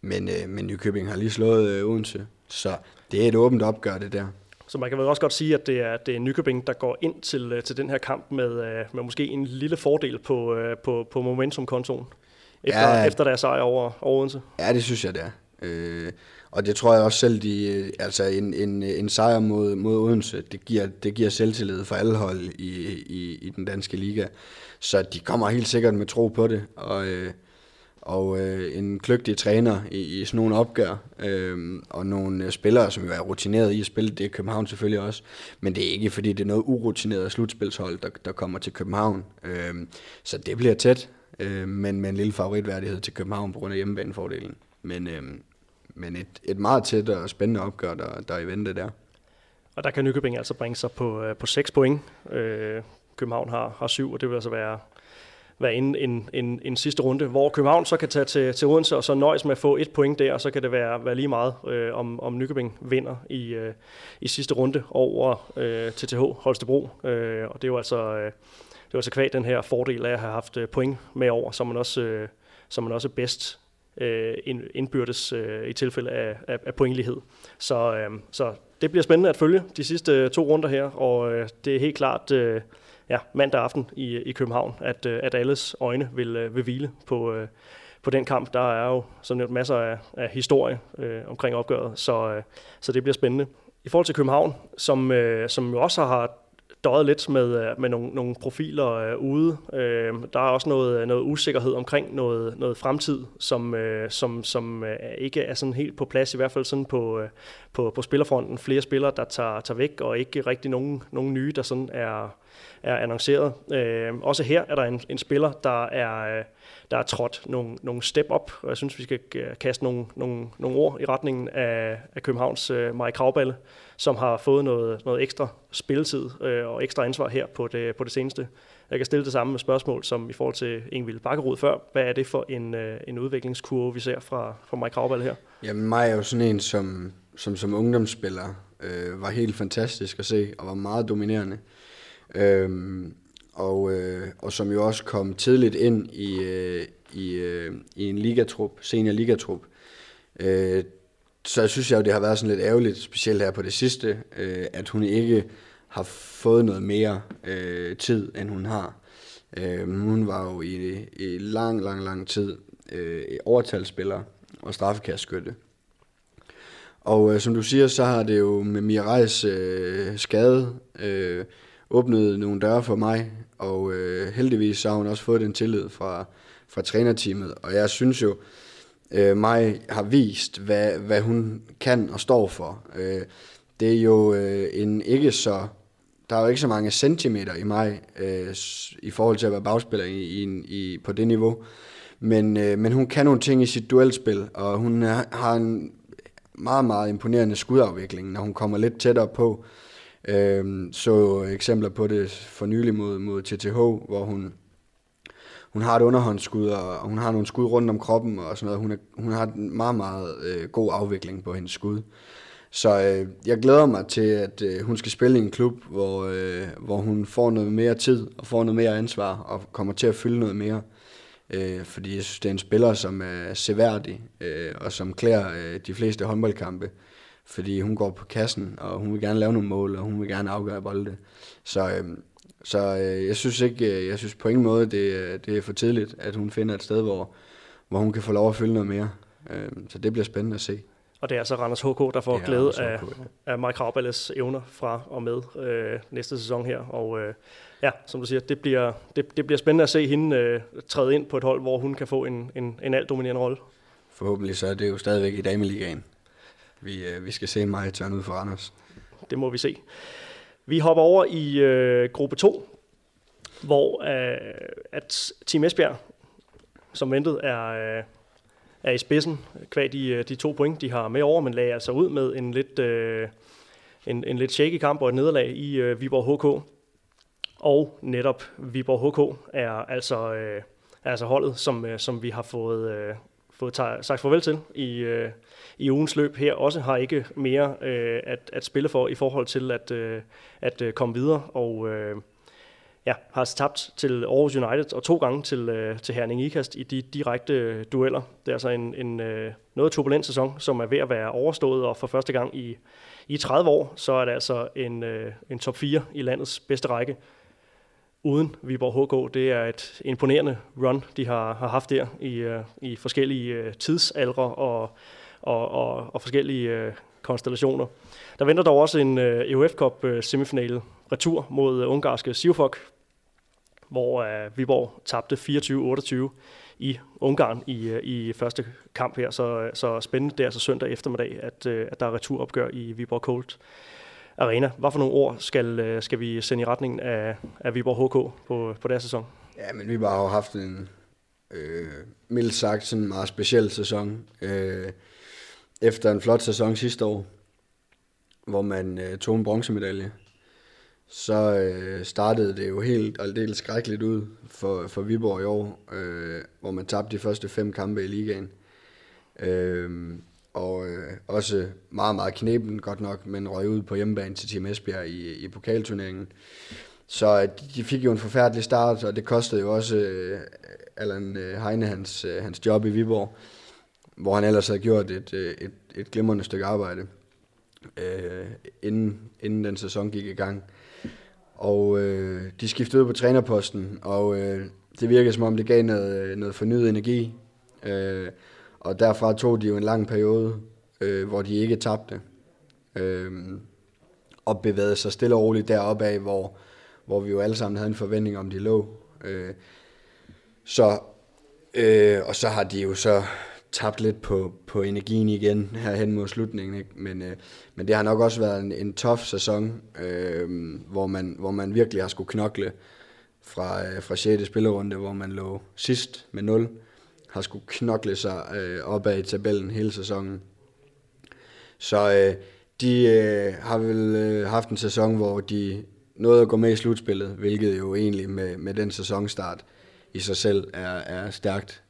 Men, øh, men Nykøbing har lige slået øh, Odense, så det er et åbent opgør, det der. Så man kan vel også godt sige, at det er, det er Nykøbing, der går ind til, øh, til den her kamp med, øh, med måske en lille fordel på, på, på momentum-kontoen, efter, ja, efter deres sejr over, over Odense. Ja, det synes jeg, det er. Øh, og det tror jeg også selv, de, altså en, en, en sejr mod, mod Odense, det giver, det giver selvtillid for alle hold i, i, i den danske liga. Så de kommer helt sikkert med tro på det, og, øh, og øh, en kløgtig træner i, i sådan nogle opgør, øh, og nogle øh, spillere, som jo er rutineret i at spille, det er København selvfølgelig også, men det er ikke, fordi det er noget urutineret slutspilshold, der, der kommer til København. Øh, så det bliver tæt. øh, men med en lille favoritværdighed til København på grund af hjemmebanefordelen. Men, øh, men et, et meget tæt og spændende opgør, der, der er i vente der. Og der kan Nykøbing altså bringe sig på, øh, på 6 point. Øh, København har, har 7, og det vil altså være, være en, en, en, en sidste runde, hvor København så kan tage til, til Odense og så nøjes med at få et point der, og så kan det være, være lige meget, øh, om, om Nykøbing vinder i, øh, i sidste runde over øh, TTH Holstebro. Øh, og det er jo altså, øh, det er altså kvad den her fordel af at have haft øh, point med over, så man også, øh, så man også bedst øh, indbyrdes øh, i tilfælde af, af, af pointlighed. Så, øh, så det bliver spændende at følge de sidste øh, to runder her, og øh, det er helt klart øh, ja, mandag aften i, i København, at, øh, at alles øjne vil, øh, vil hvile på, øh, på den kamp. Der er jo som nævnt masser af, af historie øh, omkring opgøret, så, øh, så det bliver spændende. I forhold til København, som, øh, som jo også har døjet lidt med, med nogle, nogle profiler øh, ude. Øh, der er også noget, noget usikkerhed omkring noget, noget fremtid, som, øh, som, som øh, ikke er sådan helt på plads, i hvert fald sådan på, øh, på, på spillerfronten. Flere spillere, der tager, tager væk, og ikke rigtig nogen, nogen nye, der sådan er, er annonceret. Øh, også her er der en, en spiller, der er, øh, der er trådt nogle, nogle step op, og jeg synes, vi skal øh, kaste nogle, nogle, nogle ord i retningen af, af Københavns øh, Marie Kravballe, som har fået noget, noget ekstra spilletid øh, og ekstra ansvar her på det, på det seneste. Jeg kan stille det samme spørgsmål som i forhold til Ingvild Bakkerud før. Hvad er det for en, øh, en udviklingskurve, vi ser fra, fra Mike Kravballe her? Jamen mig er jo sådan en, som som, som ungdomsspiller øh, var helt fantastisk at se og var meget dominerende. Øhm, og, øh, og som jo også kom tidligt ind i, øh, i, øh, i en ligatrup, senior ligatrup. Øh, så jeg synes jo, det har været sådan lidt ærgerligt, specielt her på det sidste, øh, at hun ikke har fået noget mere øh, tid, end hun har. Øh, hun var jo i, i lang, lang, lang tid øh, overtalsspiller og straffekastskytte. Og øh, som du siger, så har det jo med Mirais øh, skade øh, åbnede nogle døre for mig, og øh, heldigvis så har hun også fået den tillid fra, fra trænerteamet. Og jeg synes jo, øh, mig har vist, hvad, hvad hun kan og står for. Øh, det er jo øh, en ikke så... Der er jo ikke så mange centimeter i mig, øh, i forhold til at være bagspiller i, i, i, på det niveau. Men, øh, men hun kan nogle ting i sit duelspil, og hun har en meget, meget imponerende skudafvikling, når hun kommer lidt tættere på. Øh, så eksempler på det for nylig mod, mod TTH, hvor hun, hun har et underhåndsskud, og hun har nogle skud rundt om kroppen og sådan noget. Hun, er, hun har en meget, meget øh, god afvikling på hendes skud. Så øh, jeg glæder mig til, at øh, hun skal spille i en klub, hvor, øh, hvor hun får noget mere tid og får noget mere ansvar og kommer til at fylde noget mere øh, fordi jeg synes, det er en spiller, som er seværdig, øh, og som klæder øh, de fleste håndboldkampe, fordi hun går på kassen, og hun vil gerne lave nogle mål, og hun vil gerne afgøre bolde. Så, øh, så øh, jeg synes ikke, øh, jeg synes på ingen måde, det, det er for tidligt, at hun finder et sted, hvor, hvor hun kan få lov at fylde noget mere. Øh, så det bliver spændende at se. Og det er altså Randers HK, der får glæde af, af Mike Rauballes evner fra og med øh, næste sæson her. Og øh, ja, som du siger, det bliver, det, det bliver spændende at se hende øh, træde ind på et hold, hvor hun kan få en, en, en alt dominerende rolle. Forhåbentlig så er det jo stadigvæk i Dameligaen. Vi, øh, vi skal se mig tørne ud for Randers. Det må vi se. Vi hopper over i øh, gruppe 2, hvor øh, at Team Esbjerg, som ventet, er, øh, er i spidsen, kvad de, øh, de to point, de har med over, men lagde altså ud med en lidt, øh, en, en lidt shaky kamp og et nederlag i øh, Viborg HK. Og netop Viborg HK er altså, øh, er altså holdet, som, øh, som vi har fået, øh, fået sagt farvel til i, øh, i ugens løb her. Også har ikke mere øh, at, at spille for i forhold til at, øh, at øh, komme videre. Og øh, ja, har tabt til Aarhus United og to gange til, øh, til Herning Ikast i de direkte øh, dueller. Det er altså en, en øh, noget turbulent sæson, som er ved at være overstået, og for første gang i, i 30 år, så er det altså en, øh, en top 4 i landets bedste række uden Viborg HK. Det er et imponerende run, de har, har haft der i, øh, i forskellige uh, tidsalder og, og, og, og forskellige øh, konstellationer. Der venter dog også en uh, EUF Cup semifinale retur mod ungarske Sivfok, hvor Viborg tabte 24-28 i Ungarn i, i første kamp her. Så, så spændende, det er altså søndag eftermiddag, at, at der er returopgør i Viborg Colt. Arena. Hvad for nogle ord skal, øh, skal vi sende i retningen af, af Viborg HK på, på deres sæson? Ja, men vi har jo haft en, Øh, mildt sagt sådan en meget speciel sæson. Øh, efter en flot sæson sidste år, hvor man øh, tog en bronzemedalje, så øh, startede det jo helt aldeles skrækkeligt ud for, for Viborg i år, øh, hvor man tabte de første fem kampe i ligaen. Øh, og øh, også meget, meget knæben godt nok, men røg ud på hjemmebane til Team Esbjerg i, i pokalturneringen. Så øh, de fik jo en forfærdelig start, og det kostede jo også øh, Allan øh, Heine hans, øh, hans job i Viborg, hvor han ellers havde gjort et, øh, et, et glimrende stykke arbejde, øh, inden, inden den sæson gik i gang. Og øh, de skiftede ud på trænerposten, og øh, det virkede som om det gav noget, øh, noget fornyet energi. Øh, og derfra tog de jo en lang periode, øh, hvor de ikke tabte. Øh, og bevægede sig stille og roligt deroppe af, hvor, hvor vi jo alle sammen havde en forventning om, de lå. Øh, så, øh, og så har de jo så tabt lidt på, på energien igen her hen mod slutningen. Ikke? Men, øh, men det har nok også været en, en tof sæson, øh, hvor, man, hvor man virkelig har skulle knokle fra, øh, fra 6. spillerunde, hvor man lå sidst med 0, har skulle knokle sig øh, opad i tabellen hele sæsonen. Så øh, de øh, har vel øh, haft en sæson, hvor de nåede at gå med i slutspillet, hvilket jo egentlig med, med den sæsonstart i sig selv er, er stærkt.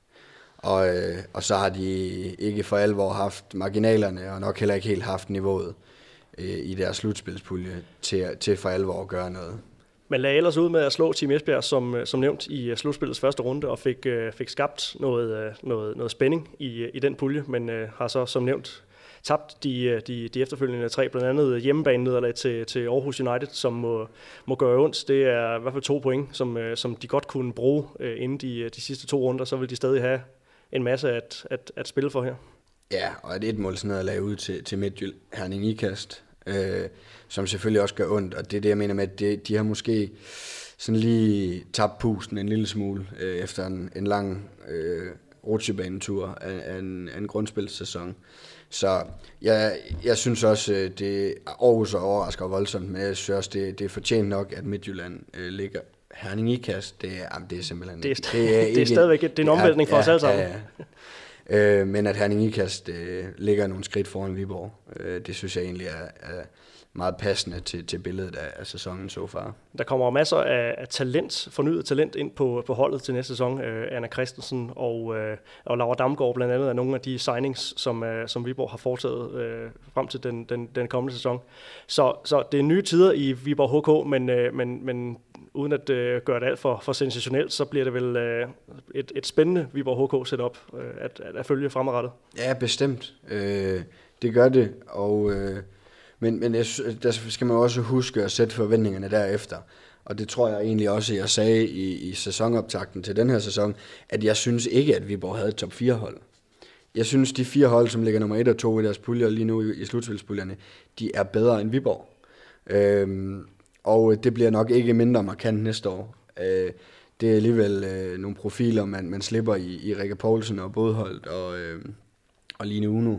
Og, øh, og så har de ikke for alvor haft marginalerne, og nok heller ikke helt haft niveauet øh, i deres slutspilspulje til, til for alvor at gøre noget. Man lagde ellers ud med at slå Team Esbjerg, som, øh, som nævnt, i øh, slutspillets første runde, og fik, øh, fik skabt noget, noget, noget spænding i, i den pulje, men har så som nævnt tabt de, de, de efterfølgende tre, blandt andet hjemmebane til, til Aarhus United, som må, må gøre ondt. Det er i hvert fald to point, som, som de godt kunne bruge inden de, de sidste to runder, så vil de stadig have en masse at, at, at spille for her. Ja, og et mål ud til, til Midtjylland, Herning Ikast, øh, som selvfølgelig også gør ondt, og det er det, jeg mener med, at de, de har måske sådan lige tabt pusten en lille smule øh, efter en, en lang øh, rutsjebanetur af, af, en, af en grundspilssæson. Så jeg, jeg synes også, øh, det Aarhus overrasker voldsomt, men jeg synes også, det, det er fortjent nok, at Midtjylland øh, ligger Herning Ikast, det er, det er simpelthen... Det er, det er, det er stadigvæk det er en omvæltning for ja, os alle sammen. Ja, ja. Øh, men at Herning Ikast øh, ligger nogle skridt foran Viborg, øh, det synes jeg egentlig er, er meget passende til, til billedet af, af sæsonen så far. Der kommer masser af, af talent, fornyet talent ind på, på holdet til næste sæson. Øh, Anna Christensen og, øh, og Laura Damgaard blandt andet er nogle af de signings, som, øh, som Viborg har foretaget øh, frem til den, den, den kommende sæson. Så, så det er nye tider i Viborg HK, men, øh, men, men uden at øh, gøre det alt for, for sensationelt, så bliver det vel øh, et, et spændende Viborg HK setup øh, at, at, at følge fremadrettet. Ja, bestemt. Øh, det gør det, og... Øh men, men jeg, der skal man også huske at sætte forventningerne derefter. Og det tror jeg egentlig også, jeg sagde i, i sæsonoptakten til den her sæson, at jeg synes ikke, at Viborg havde et top 4 hold. Jeg synes, de fire hold, som ligger nummer 1 og 2 i deres puljer lige nu i, i slutspilspuljerne, de er bedre end Viborg. Øhm, og øh, det bliver nok ikke mindre markant næste år. Øh, det er alligevel øh, nogle profiler, man, man slipper i, i Rikke Poulsen og Bodholdt og, øh, og Line Uno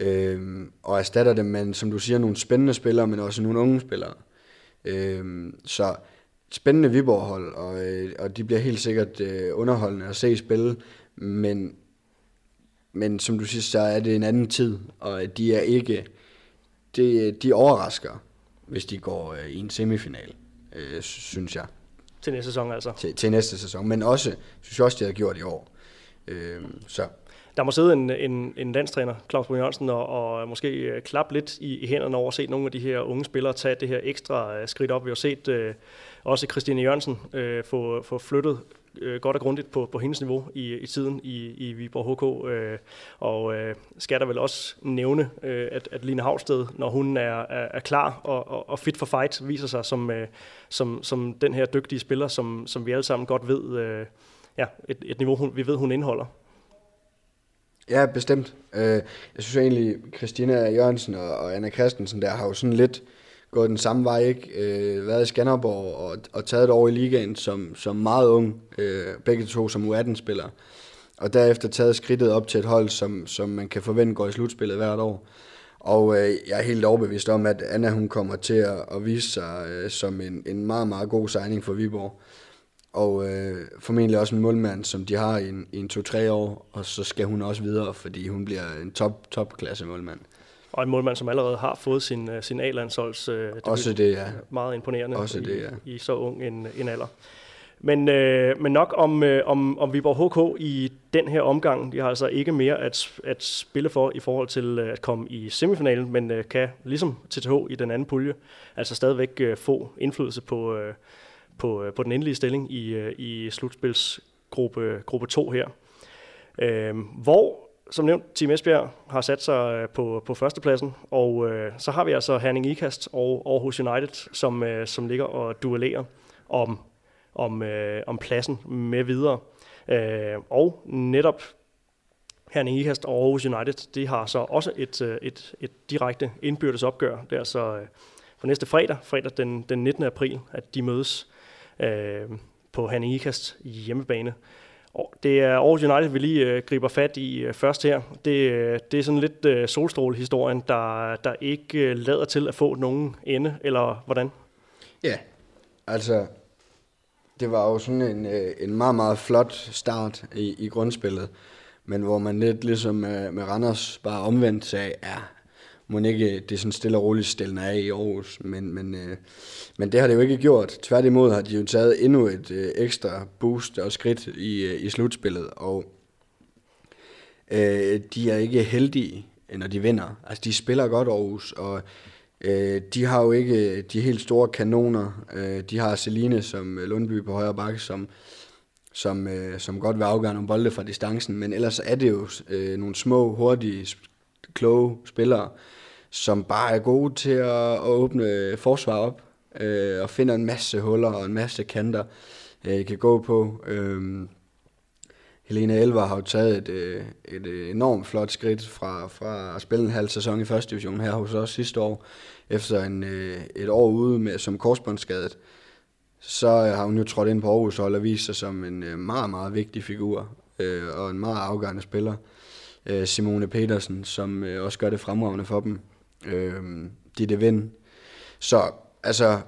øh, og erstatter dem med, som du siger, nogle spændende spillere, men også nogle unge spillere. Øh, så spændende Viborg-hold, og, øh, og de bliver helt sikkert øh, underholdende at se spille, men, men som du siger, så er det en anden tid, og de er ikke, de, de overrasker, hvis de går øh, i en semifinal, øh, synes jeg. Til næste sæson altså? Til, til næste sæson, men også, synes jeg også, de har gjort i år. Øh, så der må sidde en, en, en landstræner, Claus Brun Jørgensen, og, og måske øh, klappe lidt i, i hænderne over at se nogle af de her unge spillere tage det her ekstra uh, skridt op. Vi har set uh, også Christine Jørgensen uh, få, få flyttet øh, godt og grundigt på, på hendes niveau i, i tiden i, i Viborg HK. Øh, og øh, skal der vel også nævne, øh, at, at Line Havsted, når hun er, er, er klar og, og, og fit for fight, viser sig som, øh, som, som den her dygtige spiller, som, som vi alle sammen godt ved, øh, ja, et, et niveau, hun, vi ved, hun indeholder. Ja, bestemt. Øh, jeg synes egentlig, Christina Jørgensen og Anna Christensen der har jo sådan lidt gået den samme vej, ikke? Øh, været i Skanderborg og, og taget det over i ligaen som, som meget ung, øh, begge to som U18-spillere. Og derefter taget skridtet op til et hold, som, som man kan forvente går i slutspillet hvert år. Og øh, jeg er helt overbevist om, at Anna hun kommer til at, at vise sig øh, som en, en meget, meget god signing for Viborg. og øh, formentlig også en målmand, som de har i en, i en to-tre år, og så skal hun også videre, fordi hun bliver en top, top klasse målmand. Og en målmand, som allerede har fået sin, øh, sin A-landsholds øh, Også det, ja. Meget imponerende Også i, det, ja. i så ung en, en alder. Men, øh, men nok om, øh, om, om Viborg HK i den her omgang. De har altså ikke mere at, at spille for i forhold til øh, at komme i semifinalen, men øh, kan ligesom TTH i den anden pulje, altså stadigvæk øh, få indflydelse på, øh, på, øh, på den endelige stilling i, øh, i slutspilsgruppe gruppe 2 her. Øh, hvor, som nævnt, Team Esbjerg har sat sig øh, på, på førstepladsen, og øh, så har vi altså Herning Ikast og Aarhus United, som, øh, som ligger og duellerer om om, øh, om pladsen med videre. Øh, og netop Herning Ikast og Aarhus United, de har så også et, øh, et, et direkte indbyrdes opgør. Det er så øh, for næste fredag, fredag den, den 19. april, at de mødes øh, på Herning Ikast hjemmebane. Og det er Aarhus United, vi lige øh, griber fat i øh, først her. Det, øh, det er sådan lidt øh, solstrålehistorien, der, der ikke øh, lader til at få nogen ende, eller hvordan? Ja, altså det var jo sådan en, øh, en meget, meget flot start i, i grundspillet, men hvor man lidt ligesom med, med Randers bare omvendt sagde, ja, må ikke øh, det er sådan stille og roligt stillende af i Aarhus, men, men, øh, men det har det jo ikke gjort. Tværtimod har de jo taget endnu et øh, ekstra boost og skridt i, øh, i slutspillet, og øh, de er ikke heldige, øh, når de vinder. Altså, de spiller godt Aarhus, og Øh, de har jo ikke øh, de helt store kanoner. Øh, de har Celine som Lundby på højre bakke, som, som, øh, som godt vil afgøre nogle bolde fra distancen, men ellers er det jo øh, nogle små, hurtige, kloge spillere, som bare er gode til at, at åbne forsvar op, øh, og finder en masse huller og en masse kanter, øh, kan gå på. Øh, Helena Elver har jo taget et, øh, et øh, enormt flot skridt fra, fra at spille en halv sæson i første division her hos os sidste år, efter en, øh, et år ude med, som korsbåndsskadet. Så øh, har hun jo trådt ind på Aarhus hold og vist sig som en meget, meget vigtig figur og en meget afgørende spiller. Simone Petersen, som også gør det fremragende for dem. Øhm, de det vind. Så altså,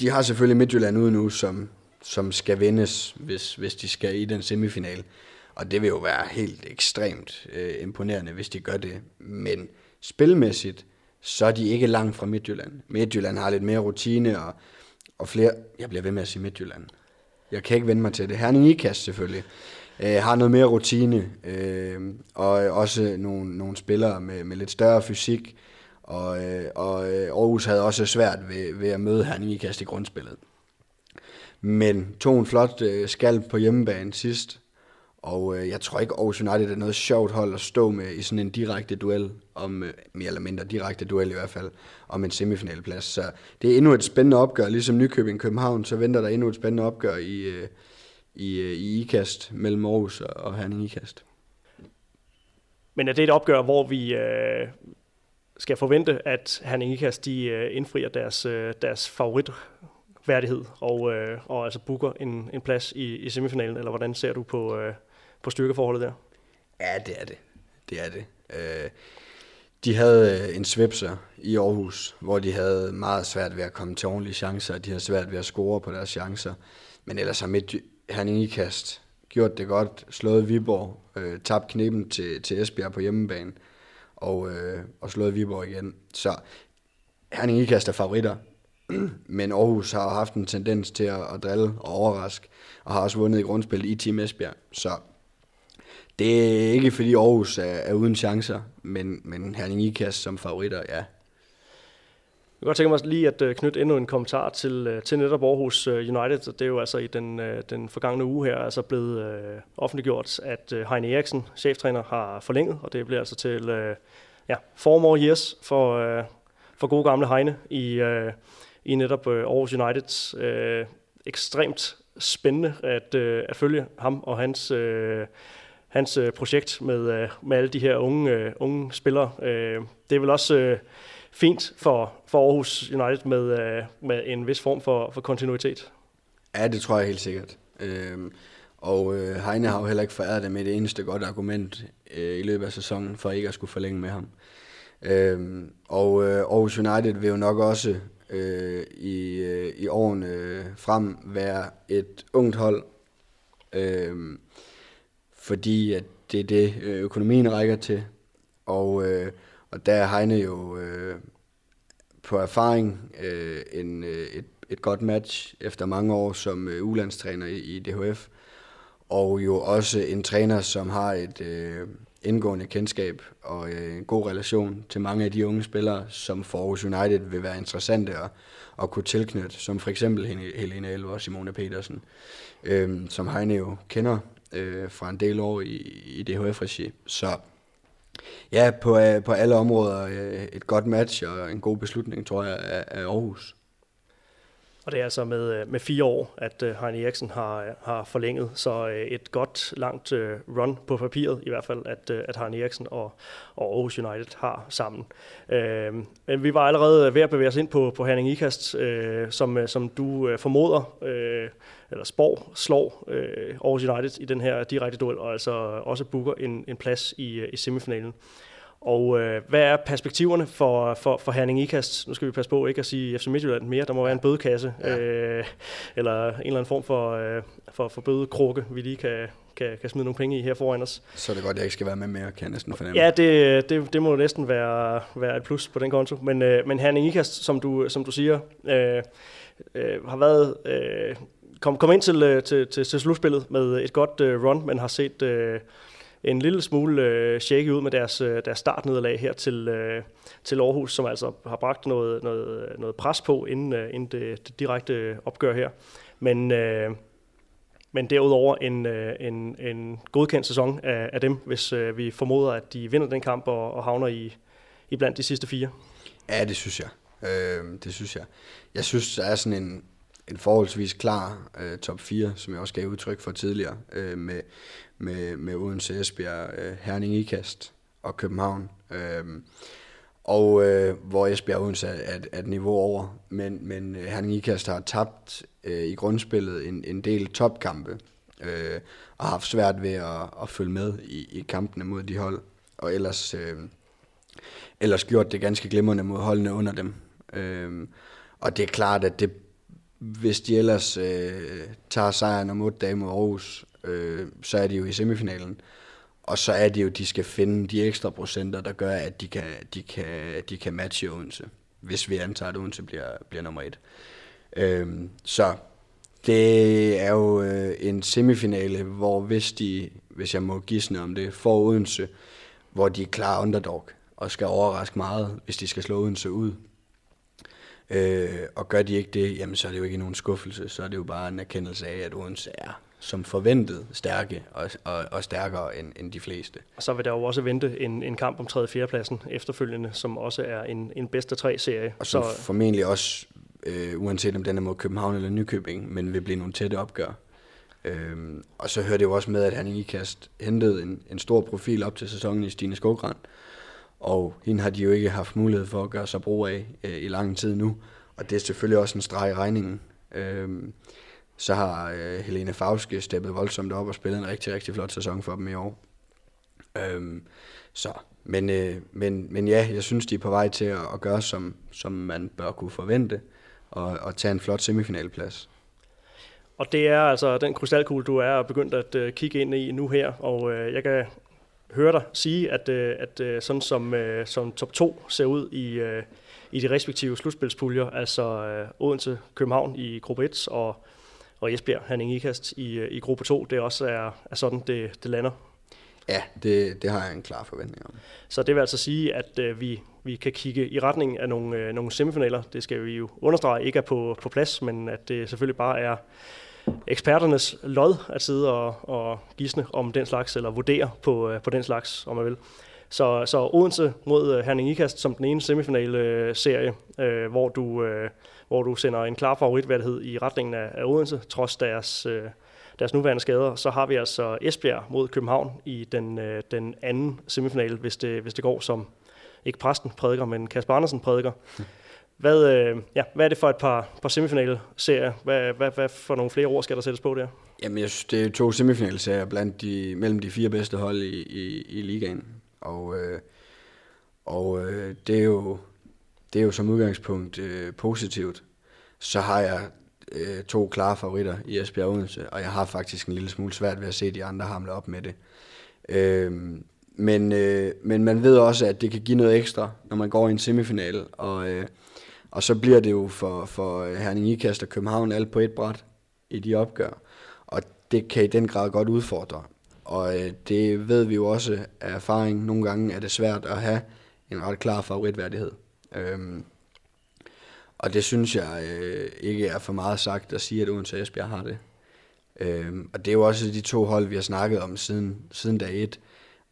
de har selvfølgelig Midtjylland ude nu, som som skal vindes, hvis, hvis de skal i den semifinal. Og det vil jo være helt ekstremt øh, imponerende, hvis de gør det. Men spilmæssigt, så er de ikke langt fra Midtjylland. Midtjylland har lidt mere rutine og, og flere... Jeg bliver ved med at sige Midtjylland. Jeg kan ikke vende mig til det. Herning Ikast selvfølgelig. Øh, har noget mere rutine, øh, og også nogle, nogle spillere med, med lidt større fysik. Og, øh, og øh, Aarhus havde også svært ved, ved at møde Herning kast i grundspillet. Men tog en flot øh, skalp på hjemmebane sidst. Og øh, jeg tror ikke, Aarhus United er noget sjovt hold at stå med i sådan en direkte duel, om øh, mere eller mindre direkte duel i hvert fald, om en semifinalplads. Så det er endnu et spændende opgør, ligesom Nykøbing København, så venter der endnu et spændende opgør i, øh, i, øh, i IKAST mellem Aarhus og, og Herning IKAST. Men er det et opgør, hvor vi øh, skal forvente, at Herning IKAST de, øh, indfrier deres, øh, deres favorit værdighed og, øh, og altså booker en, en plads i, i semifinalen, eller hvordan ser du på, øh, på styrkeforholdet der? Ja, det er det. Det er det. Øh, de havde øh, en svipser i Aarhus, hvor de havde meget svært ved at komme til ordentlige chancer, de havde svært ved at score på deres chancer. Men ellers har midt Herning Ikast gjort det godt, slået Viborg, øh, tabt knepen til, til Esbjerg på hjemmebane, og, øh, og slået Viborg igen. Så Herning Ikast er favoritter, men Aarhus har haft en tendens til at, at drille og overraske, og har også vundet i grundspil i Team Esbjerg. Så det er ikke fordi Aarhus er, er uden chancer, men, men Herning Ikast som favoritter, ja. Jeg kunne godt tænke mig lige at øh, knytte endnu en kommentar til, øh, til netop Aarhus øh, United. Det er jo altså i den, den forgangne uge her altså blevet øh, offentliggjort, at Heine Eriksen, cheftræner, har forlænget, og det bliver altså til øh, ja, four more years for, øh, for gode gamle Heine i, øh, i netop øh, Aarhus Uniteds øh, ekstremt spændende at, øh, at følge ham og hans, øh, hans øh, projekt med, øh, med alle de her unge, øh, unge spillere. Øh, det er vel også øh, fint for, for Aarhus United med, øh, med en vis form for, for kontinuitet. Ja, det tror jeg helt sikkert. Øhm, og øh, Heine har jo heller ikke foræret det med det eneste godt argument øh, i løbet af sæsonen, for ikke at skulle forlænge med ham. Øhm, og øh, Aarhus United vil jo nok også øh, i, øh, i årene frem være et ungt hold, øh, fordi at det er det, øh, økonomien rækker til. Og, øh, og der er Heine jo øh, på erfaring øh, en, øh, et, et godt match efter mange år som øh, ulandstræner i, i DHF. Og jo også en træner, som har et øh, indgående kendskab og øh, en god relation til mange af de unge spillere, som for Aarhus United vil være interessante at, at kunne tilknytte, som for eksempel Helene Elver og Simone Petersen, øh, som Heine jo kender øh, fra en del år i, i DHF-regi. Så ja, på, øh, på alle områder øh, et godt match og en god beslutning, tror jeg, af Aarhus. Og det er altså med, øh, med fire år, at øh, Heine Eriksen har, øh, har forlænget, så et godt langt run på papiret i hvert fald, at, at Heine Eriksen og, og Aarhus United har sammen. Øh, men vi var allerede ved at bevæge os ind på, på Herning Ikast, øh, som, som du formoder, øh, eller spår, slår øh, Aarhus United i den her direkte duel, og altså også booker en, en plads i, i semifinalen. Og øh, hvad er perspektiverne for, for, for Herning Ikast? Nu skal vi passe på ikke at sige FC Midtjylland mere. Der må være en bødekasse, ja. øh, eller en eller anden form for, øh, for, for bødekrukke, vi lige kan, kan, kan smide nogle penge i her foran os. Så er det godt, at jeg ikke skal være med mere, kan jeg næsten fornemme. Ja, det, det, det må næsten være, være et plus på den konto. Men, øh, men Herning Ikast, som du, som du siger, øh, øh, har været... Øh, kom, kom ind til, øh, til, til, til slutspillet med et godt øh, run, men har set... Øh, en lille smule øh, shaky ud med deres, øh, deres startnederlag her til, øh, til Aarhus, som altså har bragt noget, noget, noget pres på inden, øh, inden det, det direkte opgør her. Men, øh, men derudover en, øh, en, en godkendt sæson af, af dem, hvis øh, vi formoder, at de vinder den kamp og, og havner i, i blandt de sidste fire. Ja, det synes jeg. Øh, det synes jeg. Jeg synes, der er sådan en, en forholdsvis klar øh, top 4, som jeg også gav udtryk for tidligere, øh, med, med, med Odense, Esbjerg, øh, Herning Ikast og København. Øh, og øh, hvor Esbjerg og Odense er, er, er et niveau over. Men, men øh, Herning Ikast har tabt øh, i grundspillet en, en del topkampe, øh, og har haft svært ved at, at følge med i, i kampene mod de hold. Og ellers, øh, ellers gjort det ganske glimrende mod holdene under dem. Øh, og det er klart, at det, hvis de ellers øh, tager sejren om otte dage mod Aarhus, øh, så er de jo i semifinalen. Og så er det jo, at de skal finde de ekstra procenter, der gør, at de kan, de kan, de kan matche Odense, hvis vi antager, at Odense bliver, bliver nummer et. Øh, så det er jo øh, en semifinale, hvor hvis de, hvis jeg må gisne om det, får Odense, hvor de er klar underdog og skal overraske meget, hvis de skal slå Odense ud. Øh, og gør de ikke det, jamen så er det jo ikke nogen skuffelse, så er det jo bare en erkendelse af, at Odense er som forventet stærke og, og, og stærkere end, end de fleste. Og så vil der jo også vente en, en kamp om 3. og 4. pladsen efterfølgende, som også er en, en bedste tre serie. Og som så, formentlig også, øh, uanset om den er mod København eller Nykøbing, men vil blive nogle tætte opgør. Øhm, og så hører det jo også med, at han i IKAST hentede en, en stor profil op til sæsonen i Stine Skogrand. Og hende har de jo ikke haft mulighed for at gøre sig brug af øh, i lang tid nu. Og det er selvfølgelig også en streg i regningen. Øh, så har øh, Helene Fauske steppet voldsomt op og spillet en rigtig, rigtig flot sæson for dem i år. Øh, så, men, øh, men, men ja, jeg synes, de er på vej til at, at gøre, som, som man bør kunne forvente, og, og tage en flot semifinalplads. Og det er altså den krystalkugle, du er begyndt at øh, kigge ind i nu her, og øh, jeg kan høre dig sige, at, uh, at uh, sådan som, uh, som top 2 ser ud i, i de respektive slutspilspuljer, altså Odense, København i gruppe 1 og og Esbjerg, Henning Ikast i, øh, i gruppe 2, det også er, er sådan, det, det lander. Ja, det, det har jeg en klar forventning om. Så det vil altså sige, at øh, vi, vi kan kigge i retning af nogle, øh, nogle semifinaler. Det skal vi jo understrege ikke er på, på plads, men at det selvfølgelig bare er eksperternes lod at sidde og, og gisne om den slags, eller vurdere på, øh, på den slags, om man vil. Så, så Odense mod øh, Herning Ikast som den ene semifinale-serie, øh, hvor, du, øh, hvor du sender en klar favoritværdighed i retningen af, af Odense, trods deres, øh, deres nuværende skader. Så har vi altså Esbjerg mod København i den, øh, den anden semifinale, hvis det, hvis det går som, ikke præsten prædiker, men Kasper Andersen prædiker. Hvad, øh, ja, hvad er det for et par, par semifinalserier? Hvad, hvad, hvad for nogle flere ord skal der sættes på der? Jamen, jeg synes, det er to semifinalserier blandt de, mellem de fire bedste hold i, i, i ligaen. Og, øh, og øh, det er jo det er jo som udgangspunkt øh, positivt. Så har jeg øh, to klare favoritter i Esbjerg og Odense, og jeg har faktisk en lille smule svært ved at se de andre hamle op med det. Øh, men, øh, men man ved også, at det kan give noget ekstra, når man går i en semifinal, og, øh, og så bliver det jo for, for øh, Herning Ikast og København alt på et bræt i de opgør. Og det kan i den grad godt udfordre. Og øh, det ved vi jo også af erfaring. Nogle gange er det svært at have en ret klar favoritværdighed. Øhm, og det synes jeg øh, ikke er for meget sagt at sige, at Odense Esbjerg har det. Øhm, og det er jo også de to hold, vi har snakket om siden, siden dag et.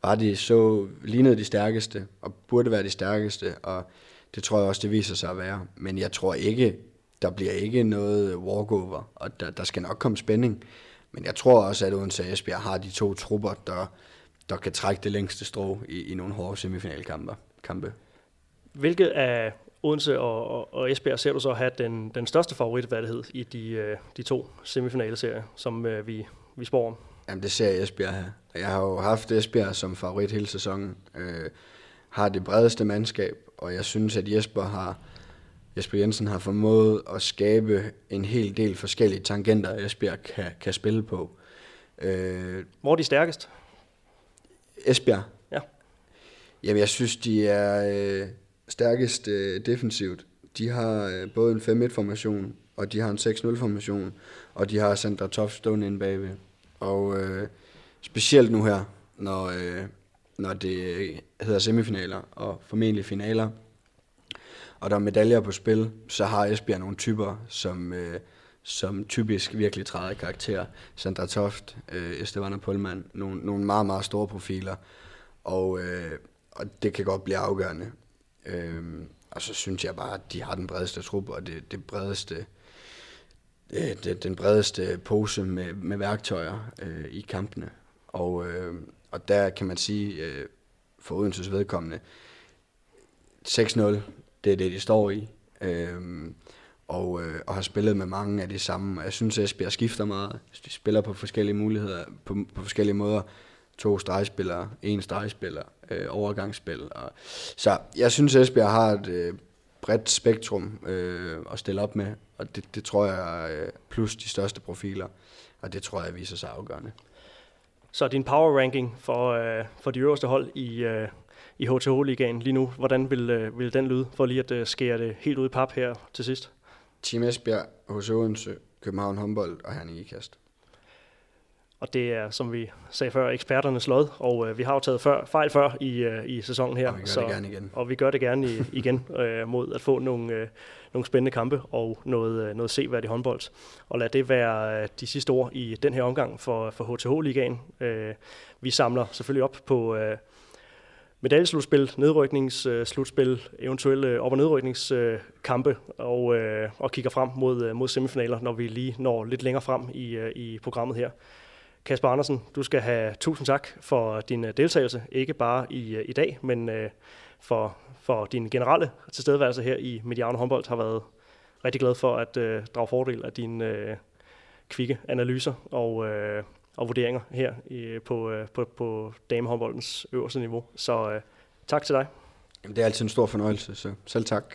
Var de så lignede de stærkeste, og burde være de stærkeste, og det tror jeg også, det viser sig at være. Men jeg tror ikke, der bliver ikke noget walkover, og der, der skal nok komme spænding. Men jeg tror også, at Odense Esbjerg har de to trupper, der, der kan trække det længste strå i, i nogle hårde semifinalkampe. Kampe. Hvilket af Odense og, og, og Esbjerg ser du så have den, den største favoritværdighed i de, øh, de to semifinaleserier, som øh, vi, vi spår om? Jamen, det ser Esbjerg her. Jeg har jo haft Esbjerg som favorit hele sæsonen. Øh, har det bredeste mandskab, og jeg synes, at Jesper har Jesper Jensen har formået at skabe en hel del forskellige tangenter, Esbjerg kan, kan spille på. Øh, Hvor er de stærkest? Esbjerg? Ja. Jamen, jeg synes, de er øh, stærkest øh, defensivt. De har øh, både en 5-1-formation, og de har en 6-0-formation, og de har Sandra Toft stående inde bagved. Og øh, specielt nu her, når, øh, når det hedder semifinaler og formentlig finaler, og der er medaljer på spil, så har Esbjerg nogle typer, som, øh, som typisk virkelig træder i karakter. Sandra Toft, øh, Estevana Pullman, nogle, nogle meget, meget store profiler, og, øh, og det kan godt blive afgørende. Øh, og så synes jeg bare, at de har den bredeste trup, og det, det bredeste, øh, det, den bredeste pose med, med værktøjer øh, i kampene. Og, øh, og der kan man sige, øh, for Odenses vedkommende, 6-0, det er det, de står i. Øhm, og, øh, og har spillet med mange af de samme. Jeg synes, at Esbjerg skifter meget. De spiller på forskellige muligheder, på, på forskellige måder. To stregspillere, en stregspiller, øh, overgangsspil. Og, så jeg synes, at Esbjerg har et øh, bredt spektrum øh, at stille op med, og det, det tror jeg, øh, plus de største profiler, og det tror jeg viser sig afgørende. Så din power ranking for, øh, for de øverste hold i, øh, i HTH-ligaen lige nu. Hvordan vil, øh, vil den lyde, for lige at øh, skære det helt ud i pap her til sidst? Team Esbjerg, HC Odense, København håndbold og Herning Ikast. Og det er, som vi sagde før, eksperternes lod, og øh, vi har jo taget før, fejl før i, øh, i sæsonen her. Og vi gør så, det gerne igen. Og vi gør det gerne i, igen øh, mod at få nogle, øh, nogle spændende kampe og noget, øh, noget seværdigt håndbold. Og lad det være øh, de sidste ord i den her omgang for, for HTH-ligaen. Øh, vi samler selvfølgelig op på... Øh, medaljeslutspil, nedrykningsslutspil, eventuelle op- og nedrykningskampe, og, øh, og kigger frem mod, øh, mod semifinaler, når vi lige når lidt længere frem i, øh, i programmet her. Kasper Andersen, du skal have tusind tak for din øh, deltagelse, ikke bare i, øh, i dag, men øh, for, for din generelle tilstedeværelse her i Mediano Håndbold. Har været rigtig glad for at øh, drage fordel af dine øh, kvikke analyser og, øh, og vurderinger her i, på, øh, på, på damehåndboldens øverste niveau. Så øh, tak til dig. Jamen, det er altid en stor fornøjelse, så selv tak.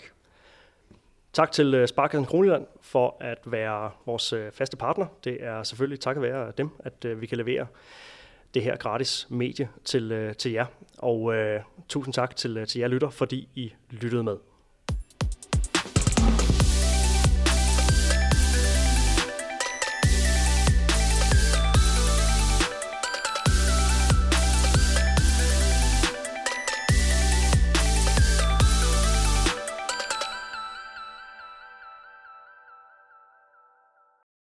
Tak til øh, Sparkassen Kronjylland for at være vores øh, faste partner. Det er selvfølgelig takket være dem, at øh, vi kan levere det her gratis medie til, til jer. Og uh, tusind tak til, til jer lytter, fordi I lyttede med.